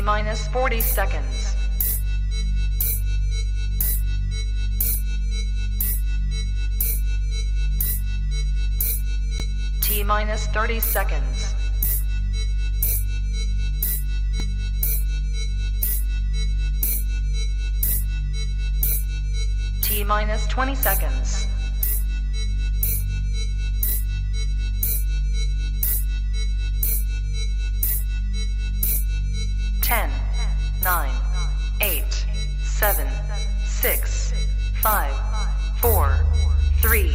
T minus 40 seconds. T minus 30 seconds. T minus 20 seconds. Nine, eight, seven, six, five, four, three,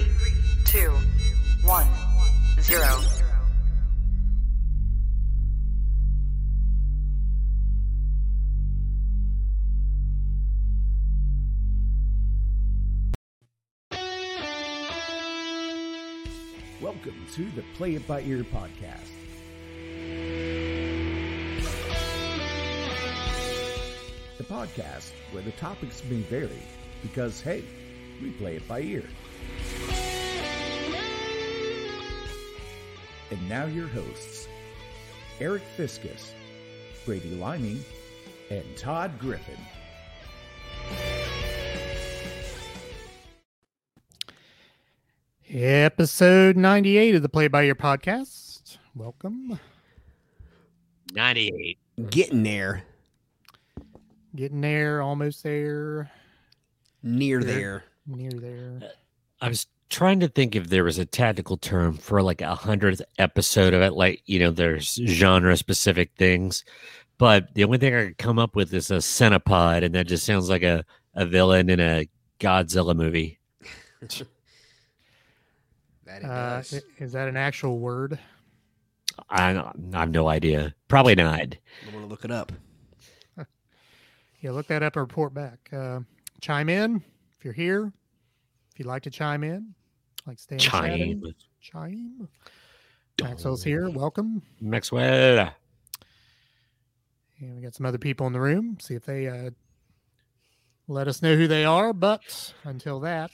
two, one, zero. Welcome to the Play It By Ear podcast. The podcast where the topics may vary because, hey, we play it by ear. And now your hosts, Eric Fiskus, Brady Liming, and Todd Griffin. Episode 98 of the Play by Ear podcast. Welcome. 98. Getting there, Getting there, almost there, near There. there. near there. I was trying to think if there was a tactical term for like a hundredth episode of it, like you know, there's genre specific things. But the only thing I could come up with is a centipod, and that just sounds like a, a villain in a Godzilla movie. That it Uh, does. is that an actual word? I, I have no idea. Probably not. I want to look it up. Yeah, look that up and report back. Uh, chime in if you're here. If you'd like to chime in, like stay in the Chime. Chime. Maxwell's here. Welcome. Maxwell. And we got some other people in the room. See if they uh, let us know who they are. But until that,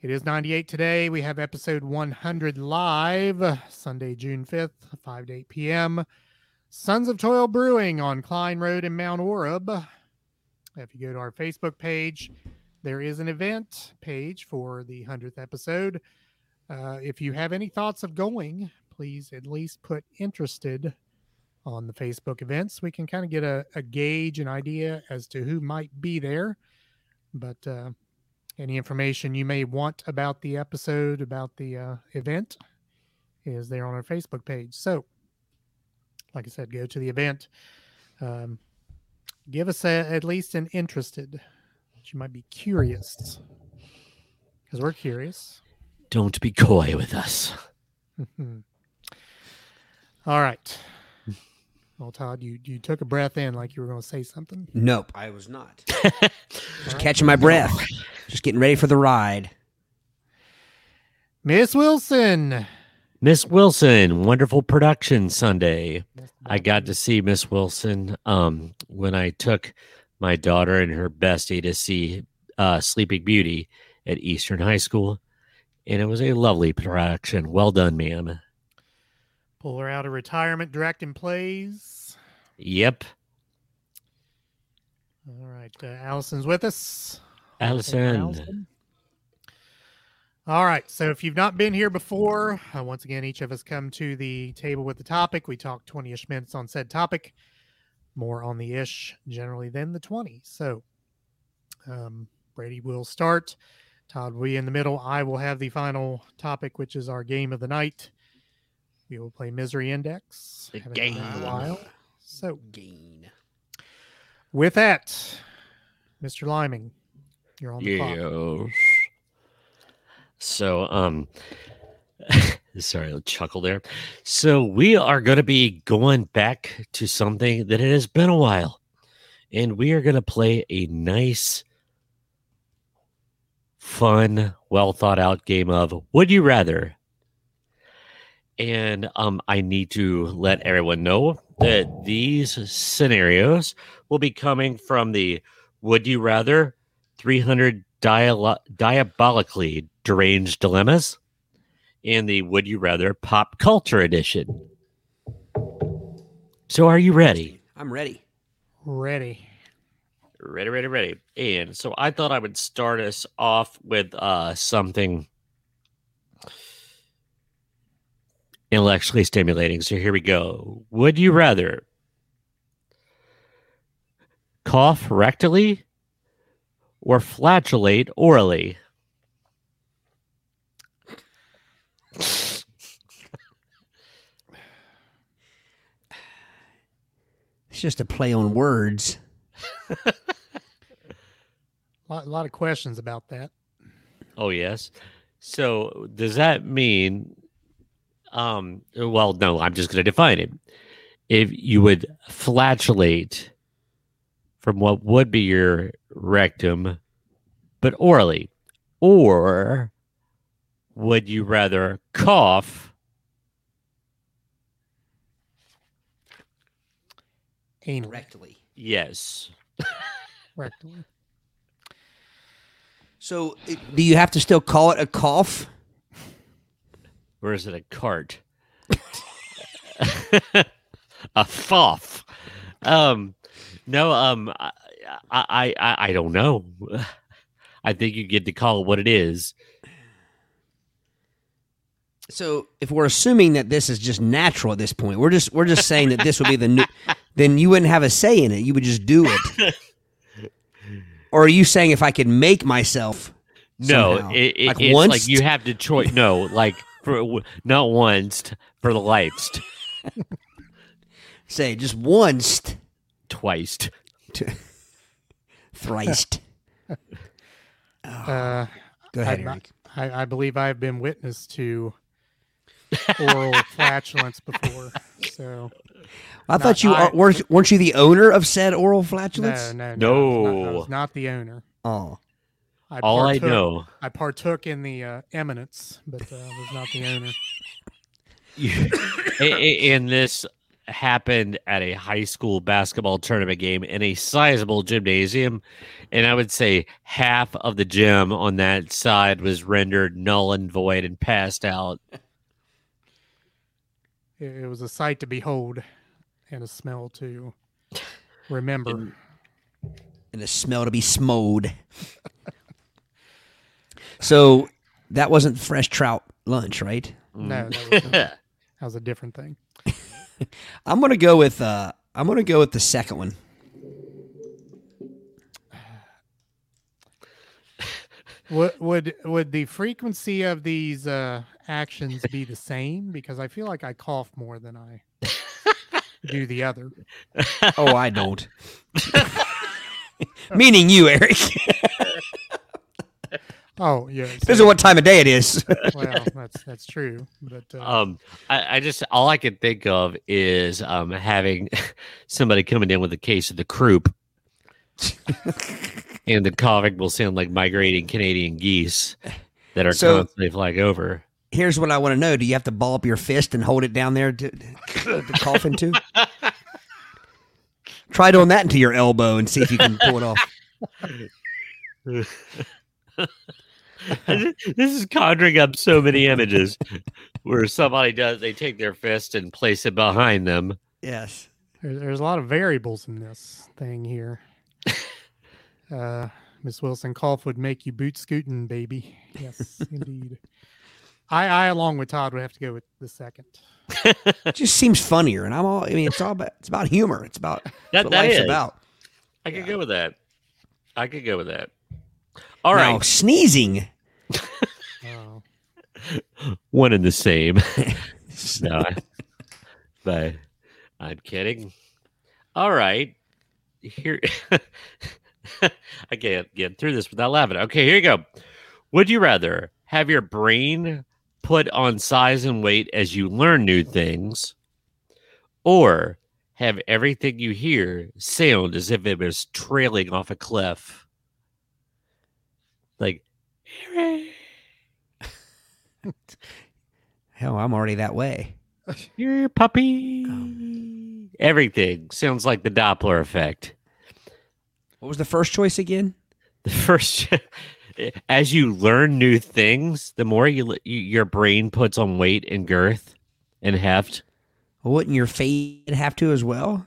it is 98 today. We have episode 100 live, Sunday, June 5th, 5 to 8 p.m. Sons of Toil Brewing on Klein Road in Mount Orab. If you go to our Facebook page, there is an event page for the 100th episode. Uh, if you have any thoughts of going, please at least put interested on the Facebook events. We can kind of get a, a gauge, an idea as to who might be there. But uh, any information you may want about the episode, about the uh, event, is there on our Facebook page. So, like I said, go to the event. Um, give us a, at least an interested. You might be curious because we're curious. Don't be coy with us. All right. Well, Todd, you you took a breath in like you were going to say something. Nope, I was not. Just catching my breath. Just getting ready for the ride. Miss Wilson. Miss Wilson, wonderful production Sunday. I got to see Miss Wilson um, when I took my daughter and her bestie to see uh, Sleeping Beauty at Eastern High School, and it was a lovely production. Well done, ma'am. pull her out of retirement, directing plays. Yep, All right, uh, Allison's with us. Allison. All right. So if you've not been here before, uh, once again, each of us come to the table with the topic. We talk 20 ish minutes on said topic, more on the ish generally than the 20. So um, Brady will start. Todd will be in the middle. I will have the final topic, which is our game of the night. We will play Misery Index. The in game. a while. So Gain. with that, Mr. Liming, you're on the clock. So, um, sorry, a chuckle there. So we are going to be going back to something that it has been a while, and we are going to play a nice, fun, well thought out game of Would You Rather. And um, I need to let everyone know that these scenarios will be coming from the Would You Rather 300 dialo- diabolically deranged dilemmas and the Would You Rather pop culture edition. So are you ready? I'm ready. Ready. Ready, ready, ready. And so I thought I would start us off with uh something intellectually stimulating. So here we go. Would you rather cough rectally or flatulate orally? It's just a play on words. A lot, lot of questions about that. Oh yes. So does that mean um well no, I'm just going to define it. If you would flatulate from what would be your rectum but orally or would you rather cough Anal. Rectally. yes Rectally. So, it- do you have to still call it a cough? or is it a cart a foff um no um I, I i i don't know i think you get to call it what it is So, if we're assuming that this is just natural at this point, we're just we're just saying that this would be the new, then you wouldn't have a say in it. You would just do it. or are you saying if I could make myself? no somehow? it, it, Like it's once? like you have to choice no like for not once for the life say just once, twice thrice. Uh, Go ahead, I- Eric. I, I believe I've been witness to oral flatulence before. So I thought you I- weren't weren't you the owner of said oral flatulence? no, no, No. I was not, I was not the owner. Oh, I all i partook- know I partook in the uh, eminence, but uh, was not the owner. A- a- and this happened at a high school basketball tournament game in a sizable gymnasium and i would say half of the gym on that side was rendered null and void and passed out It, it was a sight to behold and a smell to remember. and a smell to be smowed. so that wasn't fresh trout lunch, right? No, that was, a, that was a different thing. I'm gonna go with uh I'm gonna go with the second one. Would would would the frequency of these uh, actions be the same? Because I feel like I cough more than I do the other. Oh, I don't. Meaning you, Eric. Oh yeah, Depends on what time of day it is. well, that's that's true. But uh, um I, I just all i can think of is um having somebody coming in with a case of the croup and the coughing will sound like migrating canadian geese that are So- constantly flying over Here's what I want to know: Do you have to ball up your fist and hold it down there to, to cough into? Try doing that into your elbow and see if you can pull it off. this is conjuring up so many images where somebody does they take their fist and place it behind them Yes. there, there's a lot of variables in this thing here. Uh, Miss Wilson, cough would make you boot scooting, baby. Yes, indeed. I, I, along with Todd, would have to go with the second. It just seems funnier, and I'm all. I mean, it's all about. It's about humor. It's about that, that's what that life's is. about. i could go with that i could go with that All now, right, sneezing. Oh, one and the same no I- but i'm kidding all right here i can't get through this without laughing okay here you go would you rather have your brain put on size and weight as you learn new things or have everything you hear sound as if it was trailing off a cliff like Hell, I'm already that way. Your puppy. Um, everything sounds like the Doppler effect. What was the first choice again? The first, as you learn new things, the more you, you your brain puts on weight and girth and heft. Well, wouldn't your fate have to as well?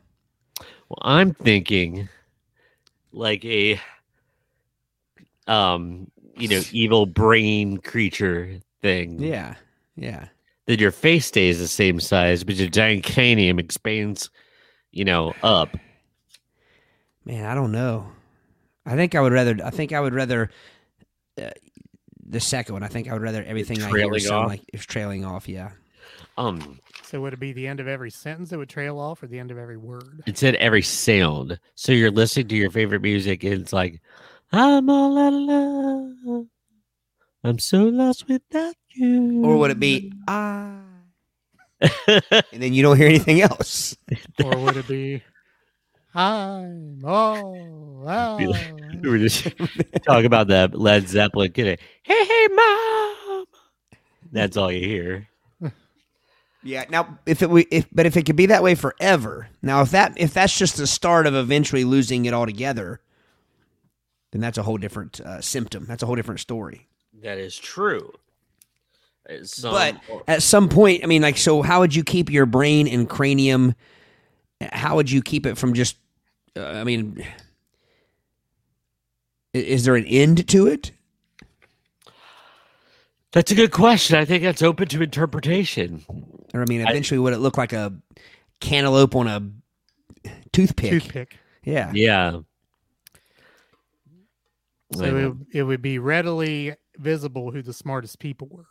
Well, I'm thinking like a um, you know, evil brain creature thing. Yeah, yeah. That your face stays the same size, but your giant cranium expands, you know, up. Man, I don't know. I think I would rather. I think I would rather uh, the second one. I think I would rather everything I hear trailing sound off? like it's trailing off. Yeah. Um, So would it be the end of every sentence that would trail off, or the end of every word? it said every sound. So you're listening to your favorite music, and it's like, I'm all out of love. I'm so lost without you. Or would it be I? And then you don't hear anything else. or would it be I'm all out? we were just talking about that Led Zeppelin. Get it? Hey, hey, mom. That's all you hear. Yeah. Now, if it we if but if it could be that way forever. Now, if that if that's just the start of eventually losing it altogether, then that's a whole different uh, symptom. That's a whole different story. That is true. It's some- But at some point, I mean, like, so how would you keep your brain and cranium? How would you keep it from just? Uh, I mean, is there an end to it? that's a good question. I think that's open to interpretation. Or I mean, I- eventually, would it look like a cantaloupe on a toothpick? Toothpick. Yeah. Yeah. So it, it would be readily visible who the smartest people were,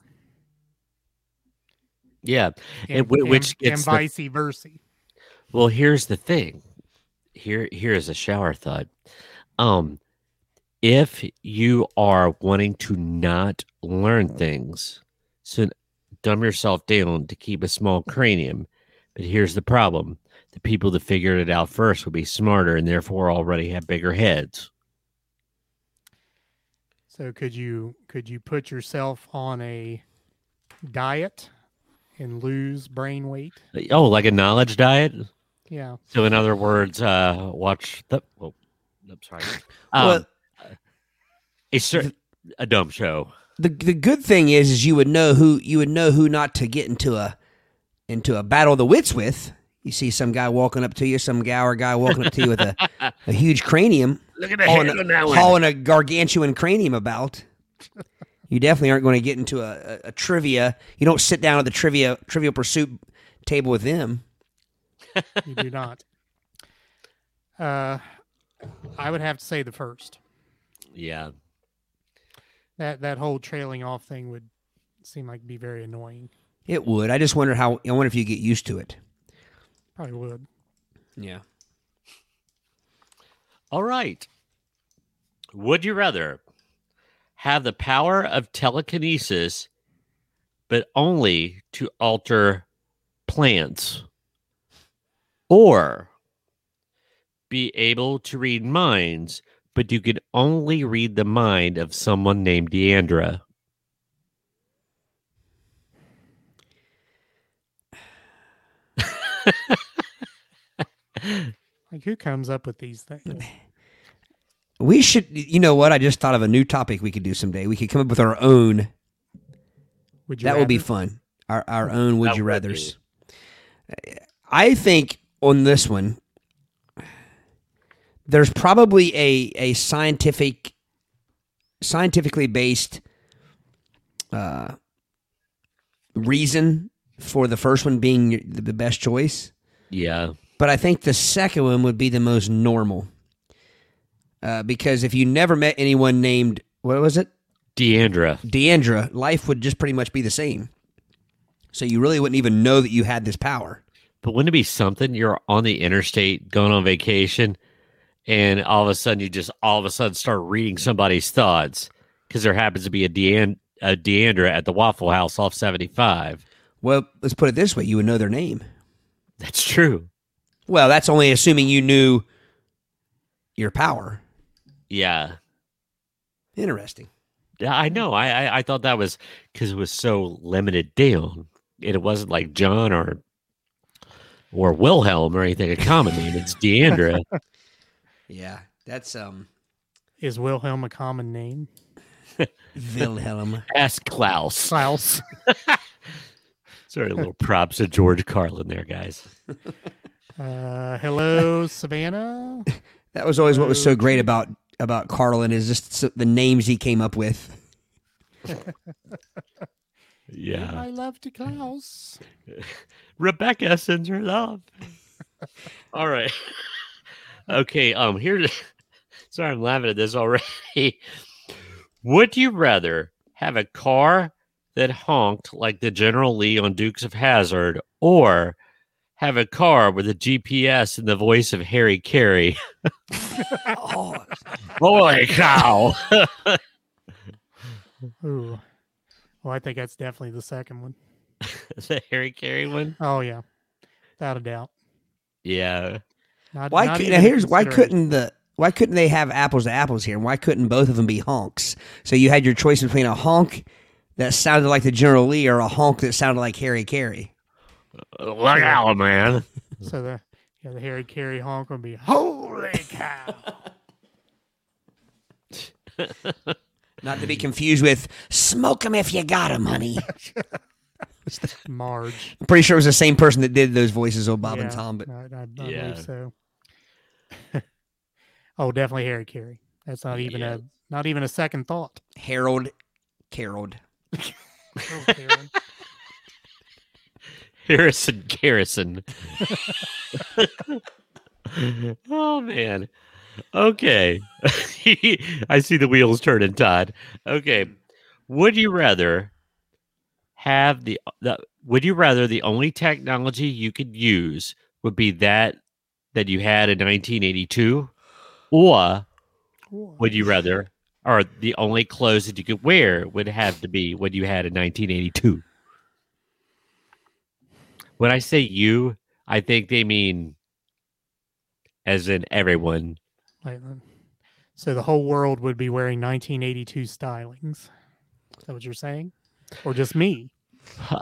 yeah. And whi- which and, gets the- vice versa. Well, here's the thing. Here, here's a shower thought. Um, if you are wanting to not learn things, so dumb yourself down to keep a small cranium. But here's the problem: the people that figured it out first would be smarter and therefore already have bigger heads. So could you could you put yourself on a diet and lose brain weight? Oh, like a knowledge diet. Yeah. So, in other words, uh, watch the. Oh, I'm sorry. Um, Well, a cer- a dumb show. the the good thing is, is you would know who you would know who not to get into a into a battle of the wits with. You see some guy walking up to you, some guy or guy walking up to you with a, a huge cranium, Look at the hauling, head on a, that one. hauling a gargantuan cranium about. You definitely aren't going to get into a, a, a trivia. You don't sit down at the trivia trivial pursuit table with them. You do not. Uh, I would have to say the first. Yeah. That that whole trailing off thing would seem like be very annoying. It would. I just wonder how. I wonder if you get used to it. Probably would. Yeah. All right. Would you rather have the power of telekinesis, but only to alter plants, or be able to read minds, but you could only read the mind of someone named Deandra? Like who comes up with these things? We should. You know what? I just thought of a new topic we could do someday. We could come up with our own. Would you That would be fun. Our our own would That you would rather's. I think on this one, there's probably a a scientific, scientifically based, uh, reason for the first one being the best choice. Yeah. But I think the second one would be the most normal. Uh, because if you never met anyone named what was it? Deandra. Deandra, life would just pretty much be the same. So you really wouldn't even know that you had this power. But wouldn't it be something? You're on the interstate going on vacation, and all of a sudden you just all of a sudden start reading somebody's thoughts because there happens to be a, Deand- a Deandra at the Waffle House off 75. Well, let's put it this way: you would know their name. That's true. Well, that's only assuming you knew your power. Yeah. Interesting. Yeah, I know. I I, I thought that was because it was so limited down. And it wasn't like John or or Wilhelm or anything a common name. It's Deandra. Yeah, that's um Is Wilhelm a common name? Wilhelm. Ask Klaus. Klaus. Sorry, a little props to George Carlin there, guys. Uh, hello, Savannah. That was always what was so great about about Carlin is just the names he came up with. Yeah. I love to Klaus. Rebecca sends her love. All right. Okay. Um. Here. Sorry, I'm laughing at this already. Would you rather have a car that honked like the General Lee on Dukes of Hazzard, or have a car with a GPS and the voice of Harry Caray? Oh, Holy cow! Ooh. Well, I think that's definitely the second one. Is that Harry Caray one? Oh yeah, without a doubt. Yeah. Not, why? not Could, even now here's why couldn't the why couldn't they have apples to apples here? Why couldn't both of them be honks? So you had your choice between a honk that sounded like the General Lee or a honk that sounded like Harry Caray. Uh, look out, man. So the yeah the Harry Caray honk would be holy cow. Not to be confused with "smoke 'em if you got 'em, honey." Marge. I'm pretty sure it was the same person that did those voices of Bob and Tom, but I, I, I Yeah. believe so. oh, definitely Harry Caray. That's not even Yeah. a not even a second thought. Harold Carrolled. Oh, Harrison Garrison. oh man. Okay. I see the wheels turning, Todd. Okay. Would you rather have the, the would you rather the only technology you could use would be that that you had in 1982 or would you rather or the only clothes that you could wear would have to be what you had in 1982 when i say you i think they mean as in everyone so the whole world would be wearing 1982 stylings. Is that what you're saying? Or just me?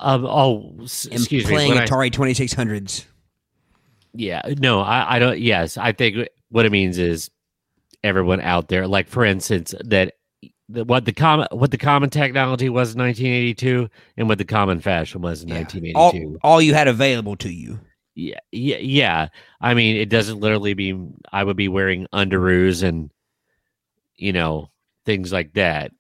um, oh s- And excuse me playing when I- Atari 2600s. yeah no I, I don't yes i think what it means is everyone out there like for instance that the, what the common what the common technology was in 1982 and what the common fashion was in Yeah. 1982 All, all you had available to you. Yeah, yeah, yeah. I mean, it doesn't literally mean I would be wearing underoos and you know things like that.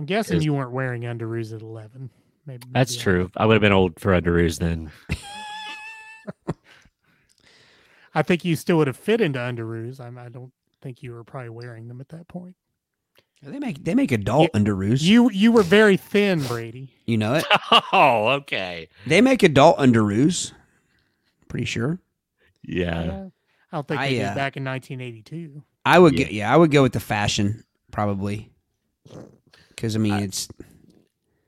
I'm guessing Is- you weren't wearing underoos at 11. Maybe That's maybe I- true. I would have been old for underoos then. I think you still would have fit into underoos. I'm, I don't think you were probably wearing them at that point. They make they make adult underoos. You, You you were very thin, Brady. you know it. oh, okay. They make adult underoos. Pretty sure. Yeah. Uh, I don't think I, they did uh, back in 1982. I would Yeah. get yeah, I would go with the fashion probably. Cuz I mean it's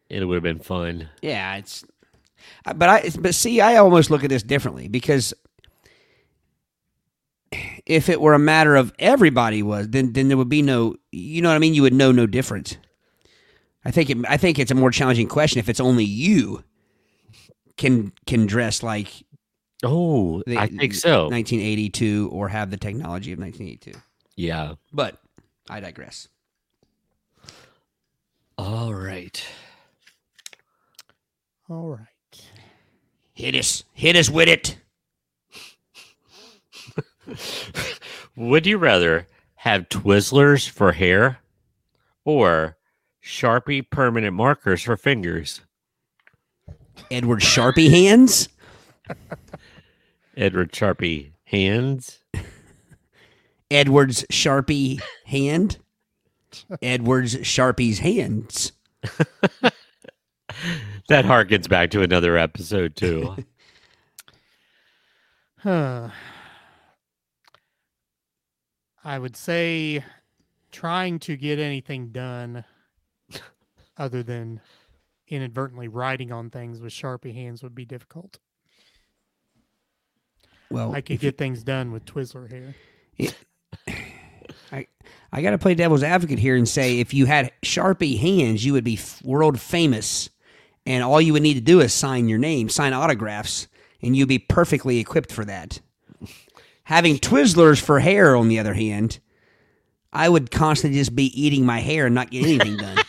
It would have been fun. yeah, it's but I but see I almost look at this differently because if it were a matter of everybody was then then there would be no you know what I mean you would know no difference. I think it, I think it's a more challenging question if it's only you can can dress like Oh, the- I think so. 1982 or have the technology of 1982. Yeah. But I digress. All right. All right. Hit us, hit us with it. Would you rather have Twizzlers for hair or Sharpie permanent markers for fingers? Edward Sharpie hands. Edward Sharpie hands. Edward's Sharpie hand. Edward's Sharpie's hands. That harkens back to another episode too. Huh. I would say trying to get anything done other than inadvertently writing on things with Sharpie hands would be difficult. Well, I could get things done with Twizzler hair. I I got to play devil's advocate here and say if you had Sharpie hands, you would be world famous, and all you would need to do is sign your name, sign autographs, and you'd be perfectly equipped for that. Having Twizzlers for hair, on the other hand, I would constantly just be eating my hair and not get anything done.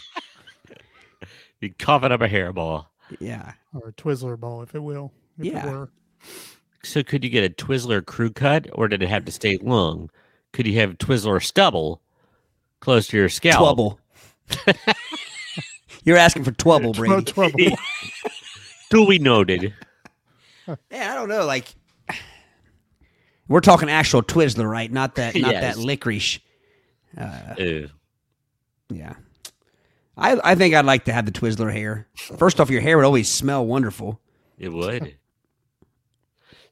Be coughing up a hairball. Yeah. or a Twizzler ball, if it will. If Yeah. It were. So could you get a Twizzler crew cut, or did it have to stay long? Could you have Twizzler stubble close to your scalp? Twubble. You're asking for twubble, Well, Brady. trouble. Duly noted. Yeah, I don't know. Like, we're talking actual Twizzler, right? Not that, not Yes. that licorice. Uh, Ew. Yeah. I, I think I'd like to have the Twizzler hair. First off, your hair would always smell wonderful. It would.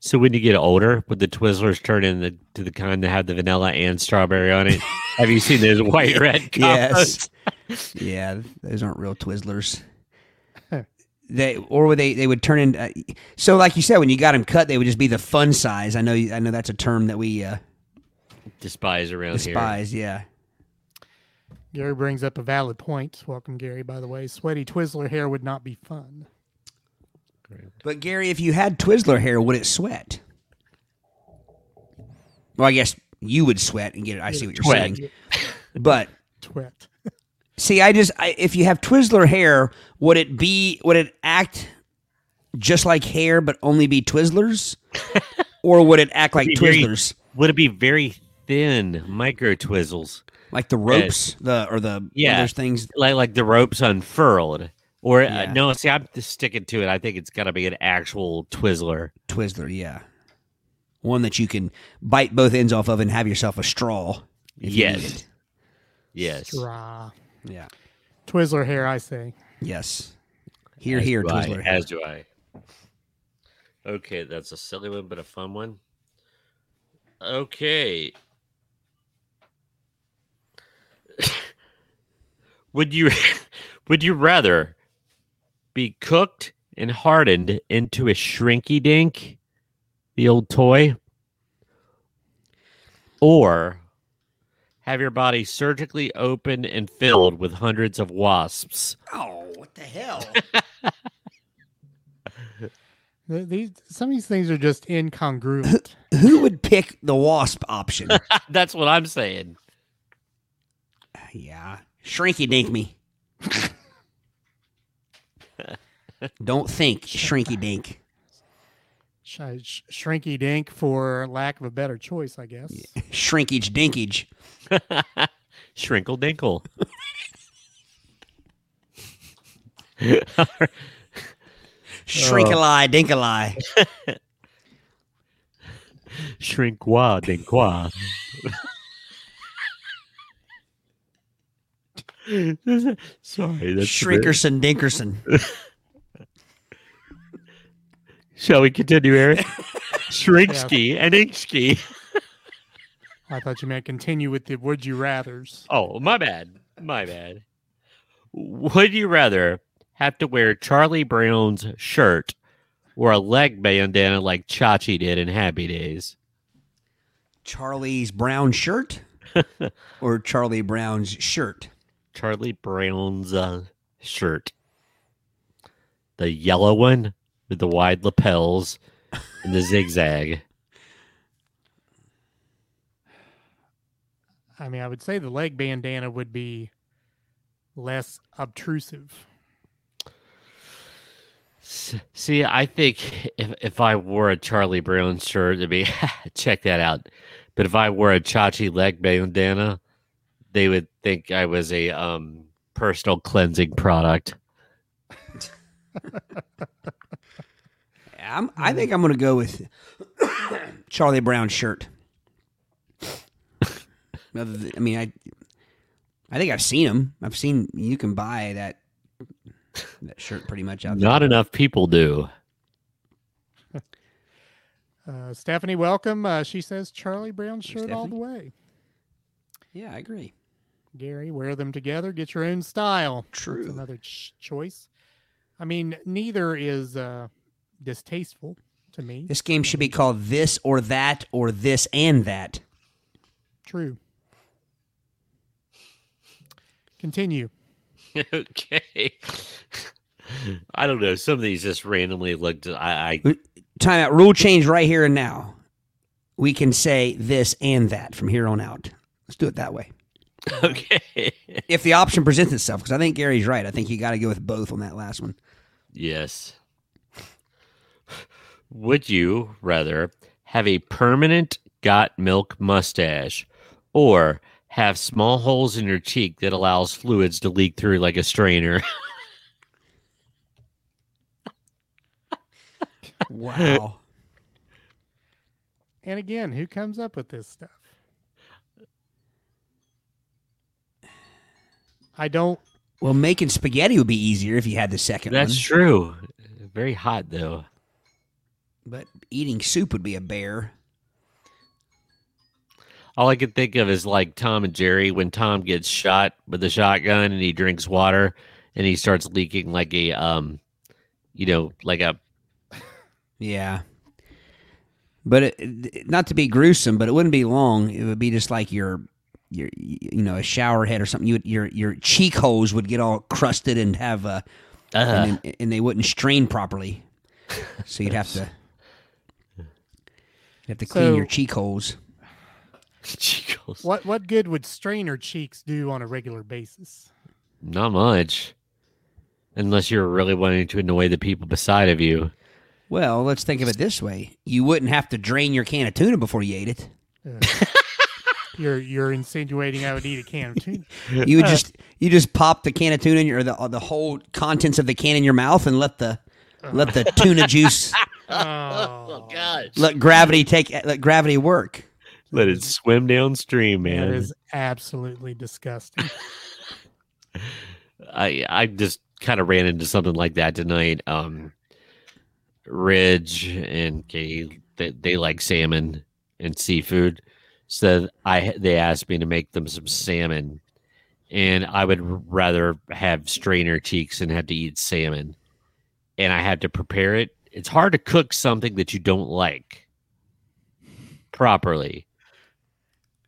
So when you get older, would the Twizzlers turn into to the kind that have the vanilla and strawberry on it? have you seen those white red combos? Yes. yeah, those aren't real Twizzlers. They or would they they would turn into Uh, so, like you said, when you got them cut, they would just be the fun size. I know. I know that's a term that we uh, Despise around here. despise. Yeah. Gary brings up a valid point. Welcome, Gary, by the way. Sweaty Twizzler hair would not be fun. But Gary, if you had Twizzler hair, would it sweat? Well, I guess you would sweat and get it. I see what you're Sweat. saying. But Twet. see, I just I, if you have Twizzler hair, would it be would it act just like hair but only be Twizzlers, or would it act like Be very- Twizzlers. Would it be very thin micro Twizzles? like the ropes, the or the Yeah. those things? Like like the ropes unfurled. Or Yeah. uh, no, see, I'm just sticking to it. I think it's got to be an actual Twizzler. Twizzler, yeah, one that you can bite both ends off of and have yourself a straw. if you need Yes. it. Yes. Dry. Yeah. Twizzler hair, I say. Yes. Here, As here, do I, Twizzler. hair. As do I. Okay, that's a silly one, but a fun one. Okay. would you would you rather be cooked and hardened into a shrinky dink, the old toy, or have your body surgically opened and filled with hundreds of wasps? Oh, what the hell? These some of these things are just incongruent. Who would pick the wasp option? That's what I'm saying. yeah. Shrinky dink me. Don't think shrinky dink. Sh- sh- shrinky dink for lack of a better choice, I guess. Shrinkage dinkage. Shrinkle dinkle. Shrinkali dinkali. Shrinkwa dinkwa. Sorry, that's a bit- Shrinkerson dinkerson. Shall we continue, Eric? Shrinkski and Inkski. I thought you meant continue with the would you rather's. Oh, my bad. My bad. Would you rather have to wear Charlie Brown's shirt or a leg bandana like Chachi did in Happy Days? Charlie's brown shirt or Charlie Brown's shirt? Charlie Brown's uh, shirt. The yellow one with the wide lapels and the zigzag. I mean, I would say the leg bandana would be less obtrusive. See, I think if if I wore a Charlie Brown shirt, it'd be check that out. But if I wore a Chachi leg bandana, they would think I was a um personal cleansing product. I'm, I think I'm going to go with Charlie Brown shirt. Than- I mean, I, I think I've seen them. I've seen you can buy that that shirt pretty much out there. Not enough people do. Uh, Stephanie, welcome. Uh, she says Charlie Brown shirt all the way. Yeah, I agree. Gary, wear them together. Get your own style. That's True. another ch- choice. I mean, neither is uh, distasteful to me. This game should be called this or that or this and that. True. Continue. okay. I don't know. Some of these just randomly looked. I, I Time out. Rule change right here and now. We can say this and that from here on out. Let's do it that way. okay. If the option presents itself, because I think Gary's right. I think you got to go with both on that last one. Yes. Would you rather have a permanent got milk mustache or have small holes in your cheek that allows fluids to leak through like a strainer? Wow. And again, who comes up with this stuff? I don't. well, making spaghetti would be easier if you had the second That's one. true. Very hot though. But eating soup would be a bear. All I can think of is like Tom and Jerry when Tom gets shot with a shotgun and he drinks water and he starts leaking like a um you know, like a Yeah. But it, not to be gruesome, but it wouldn't be long. It would be just like your your you know a shower head or something. You would, your your cheek holes would get all crusted and have uh, uh, and, and they wouldn't strain properly. So you'd have to have to clean So- your cheek holes. Cheekles. What what good would strainer cheeks do on a regular basis? Not much. Unless you're really wanting to annoy the people beside of you. Well, let's think of it this way: you wouldn't have to drain your can of tuna before you ate it. Uh, you're you're insinuating I would eat a can of tuna. You would just you just pop the can of tuna in your, or the or the whole contents of the can in your mouth and let the let the tuna juice Oh, gosh. let gravity take let gravity work. Let it swim downstream, man. is absolutely disgusting. I I just kind of ran into something like that tonight. Um, Ridge and Kay, they, they like salmon and seafood, so I they asked me to make them some salmon, and I would rather have strainer cheeks than have to eat salmon, and I had to prepare it. It's hard to cook something that you don't like properly.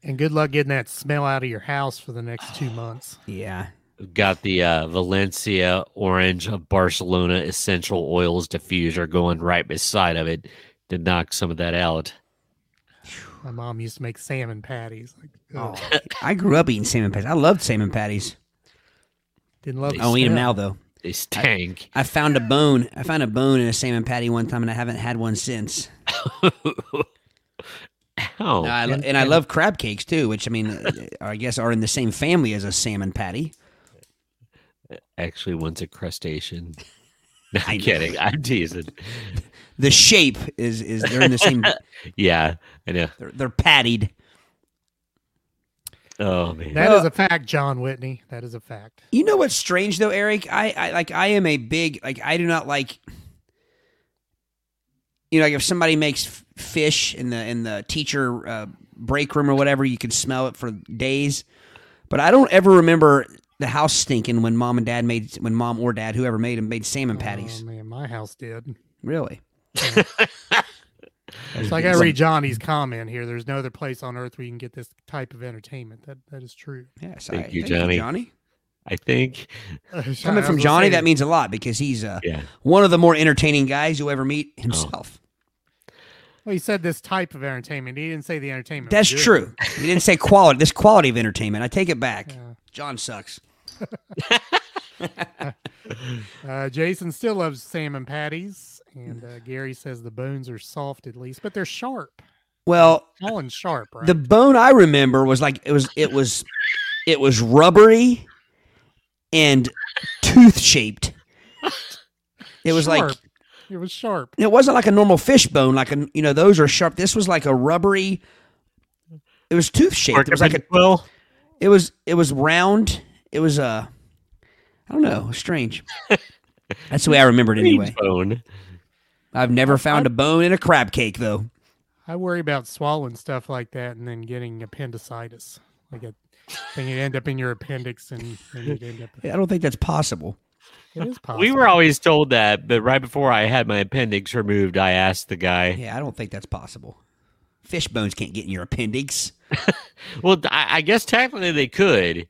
And good luck getting that smell out of your house for the next two months. Yeah. got the uh, Valencia Orange of Barcelona essential oils diffuser going right beside of it to knock some of that out. My mom used to make salmon patties. Like, Oh, I grew up eating salmon patties. I loved salmon patties. didn't love. I don't eat them now though. They stank. I found a bone. I found a bone in a salmon patty one time, and I haven't had one since. Ow. I and- I love crab cakes too, which I mean, uh, I guess are in the same family as a salmon patty. Actually, one's a crustacean. No, I I'm kidding. I'm teasing. The shape is is they're in the same. Yeah, I know. They're, they're pattied. Oh man. That is Well- a fact, John Whitney. That is a fact. You know what's strange though, Eric? I, I like I am a big like I do not like you know like if somebody makes fish in the in the teacher uh, break room or whatever, you can smell it for days. But I don't ever remember the house stinking when mom and dad made when mom or dad whoever made them made salmon patties. Oh man, my house did. Really? It's like I read Johnny's comment here. There's no other place on earth where you can get this type of entertainment. That that is true. Yes. Thank I, you, Johnny. Johnny. I think. Coming from Johnny, that means a lot because he's uh, Yeah. one of the more entertaining guys you'll ever meet himself. Well, he said this type of entertainment. He didn't say the entertainment. That's true. he didn't say quality. This quality of entertainment. I take it back. Yeah. John sucks. Uh, Jason still loves salmon patties, and uh, Gary says the bones are soft at least, but they're sharp. Well, All and sharp, right? the bone I remember was like it was it was it was rubbery and tooth shaped. It was like it was sharp. it wasn't like a normal fish bone. Like a you know those are sharp. This was like a rubbery. It was tooth shaped. It was like a well. it was it was round. It was uh I don't know, strange. That's the way I remember it anyway. Bone. I've never found a bone in a crab cake though. I worry about swallowing stuff like that and then getting appendicitis. Like a thing you end up in your appendix and, and you'd end up. I don't think that's possible. It is possible. We were always told that, but right before I had my appendix removed, I asked the guy. Yeah, I don't think that's possible. Fish bones can't get in your appendix. Well, I, I guess technically they could.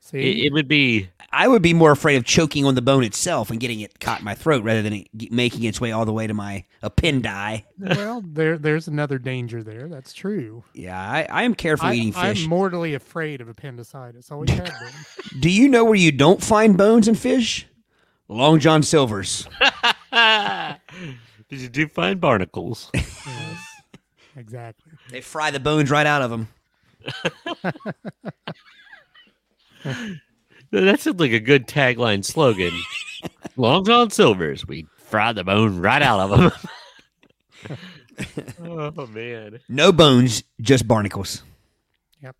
See, It, it would be. I would be more afraid of choking on the bone itself and getting it caught in my throat rather than it making its way all the way to my appendi. well, there there's another danger there. That's true. Yeah, I, I am careful I, eating fish. I'm mortally afraid of appendicitis. Always have been. Do you know where you don't find bones in fish? Long John Silver's. Did you do find barnacles? Yes, exactly. They fry the bones right out of them. That sounds like a good tagline slogan. Long John Silver's, we fry the bone right out of them. oh man. No bones, just barnacles. Yep.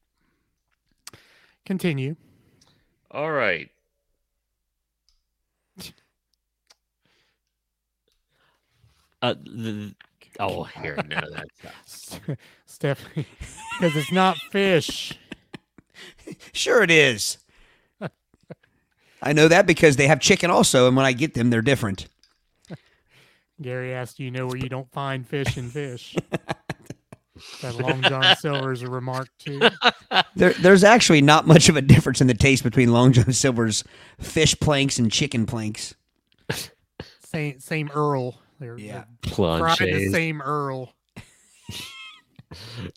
Continue. All right. Uh, the, oh, here, no, that's Stephanie, because it's not fish. Sure, it is. I know that because they have chicken also, and when I get them, they're different. Gary asked, "Do you know where you don't find fish in fish?" that Long John Silver's a remark too. There, there's actually not much of a difference in the taste between Long John Silver's fish planks and chicken planks. Same same Earl. They're, Yeah. they're the same Earl.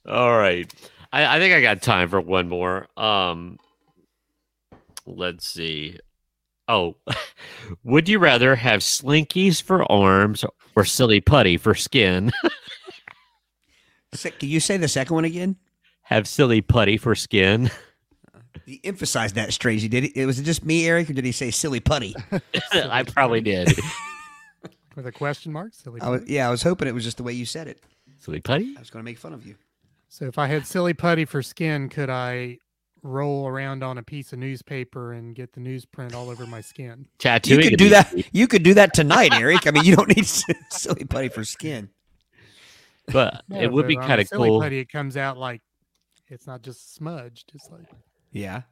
All right. I, I think I got time for one more. Um, let's see. Oh, would you rather have slinkies for arms or silly putty for skin? Se- Can you say the second one again? have silly putty for skin? He emphasized that strangely. Did? It was it just me, Eric, or did he say silly putty? I probably did. With a question mark, silly. I was, putty. yeah, I was hoping it was just the way you said it. silly putty? I was going to make fun of you. So if I had silly putty for skin, could I roll around on a piece of newspaper and get the newsprint all over my skin? Tattooing. You could do that. sweet, You could do that tonight, Eric. I mean, you don't need silly putty for skin. but No, it would but be kind of silly cool. Putty, it comes out like it's not just smudged. It's like Yeah.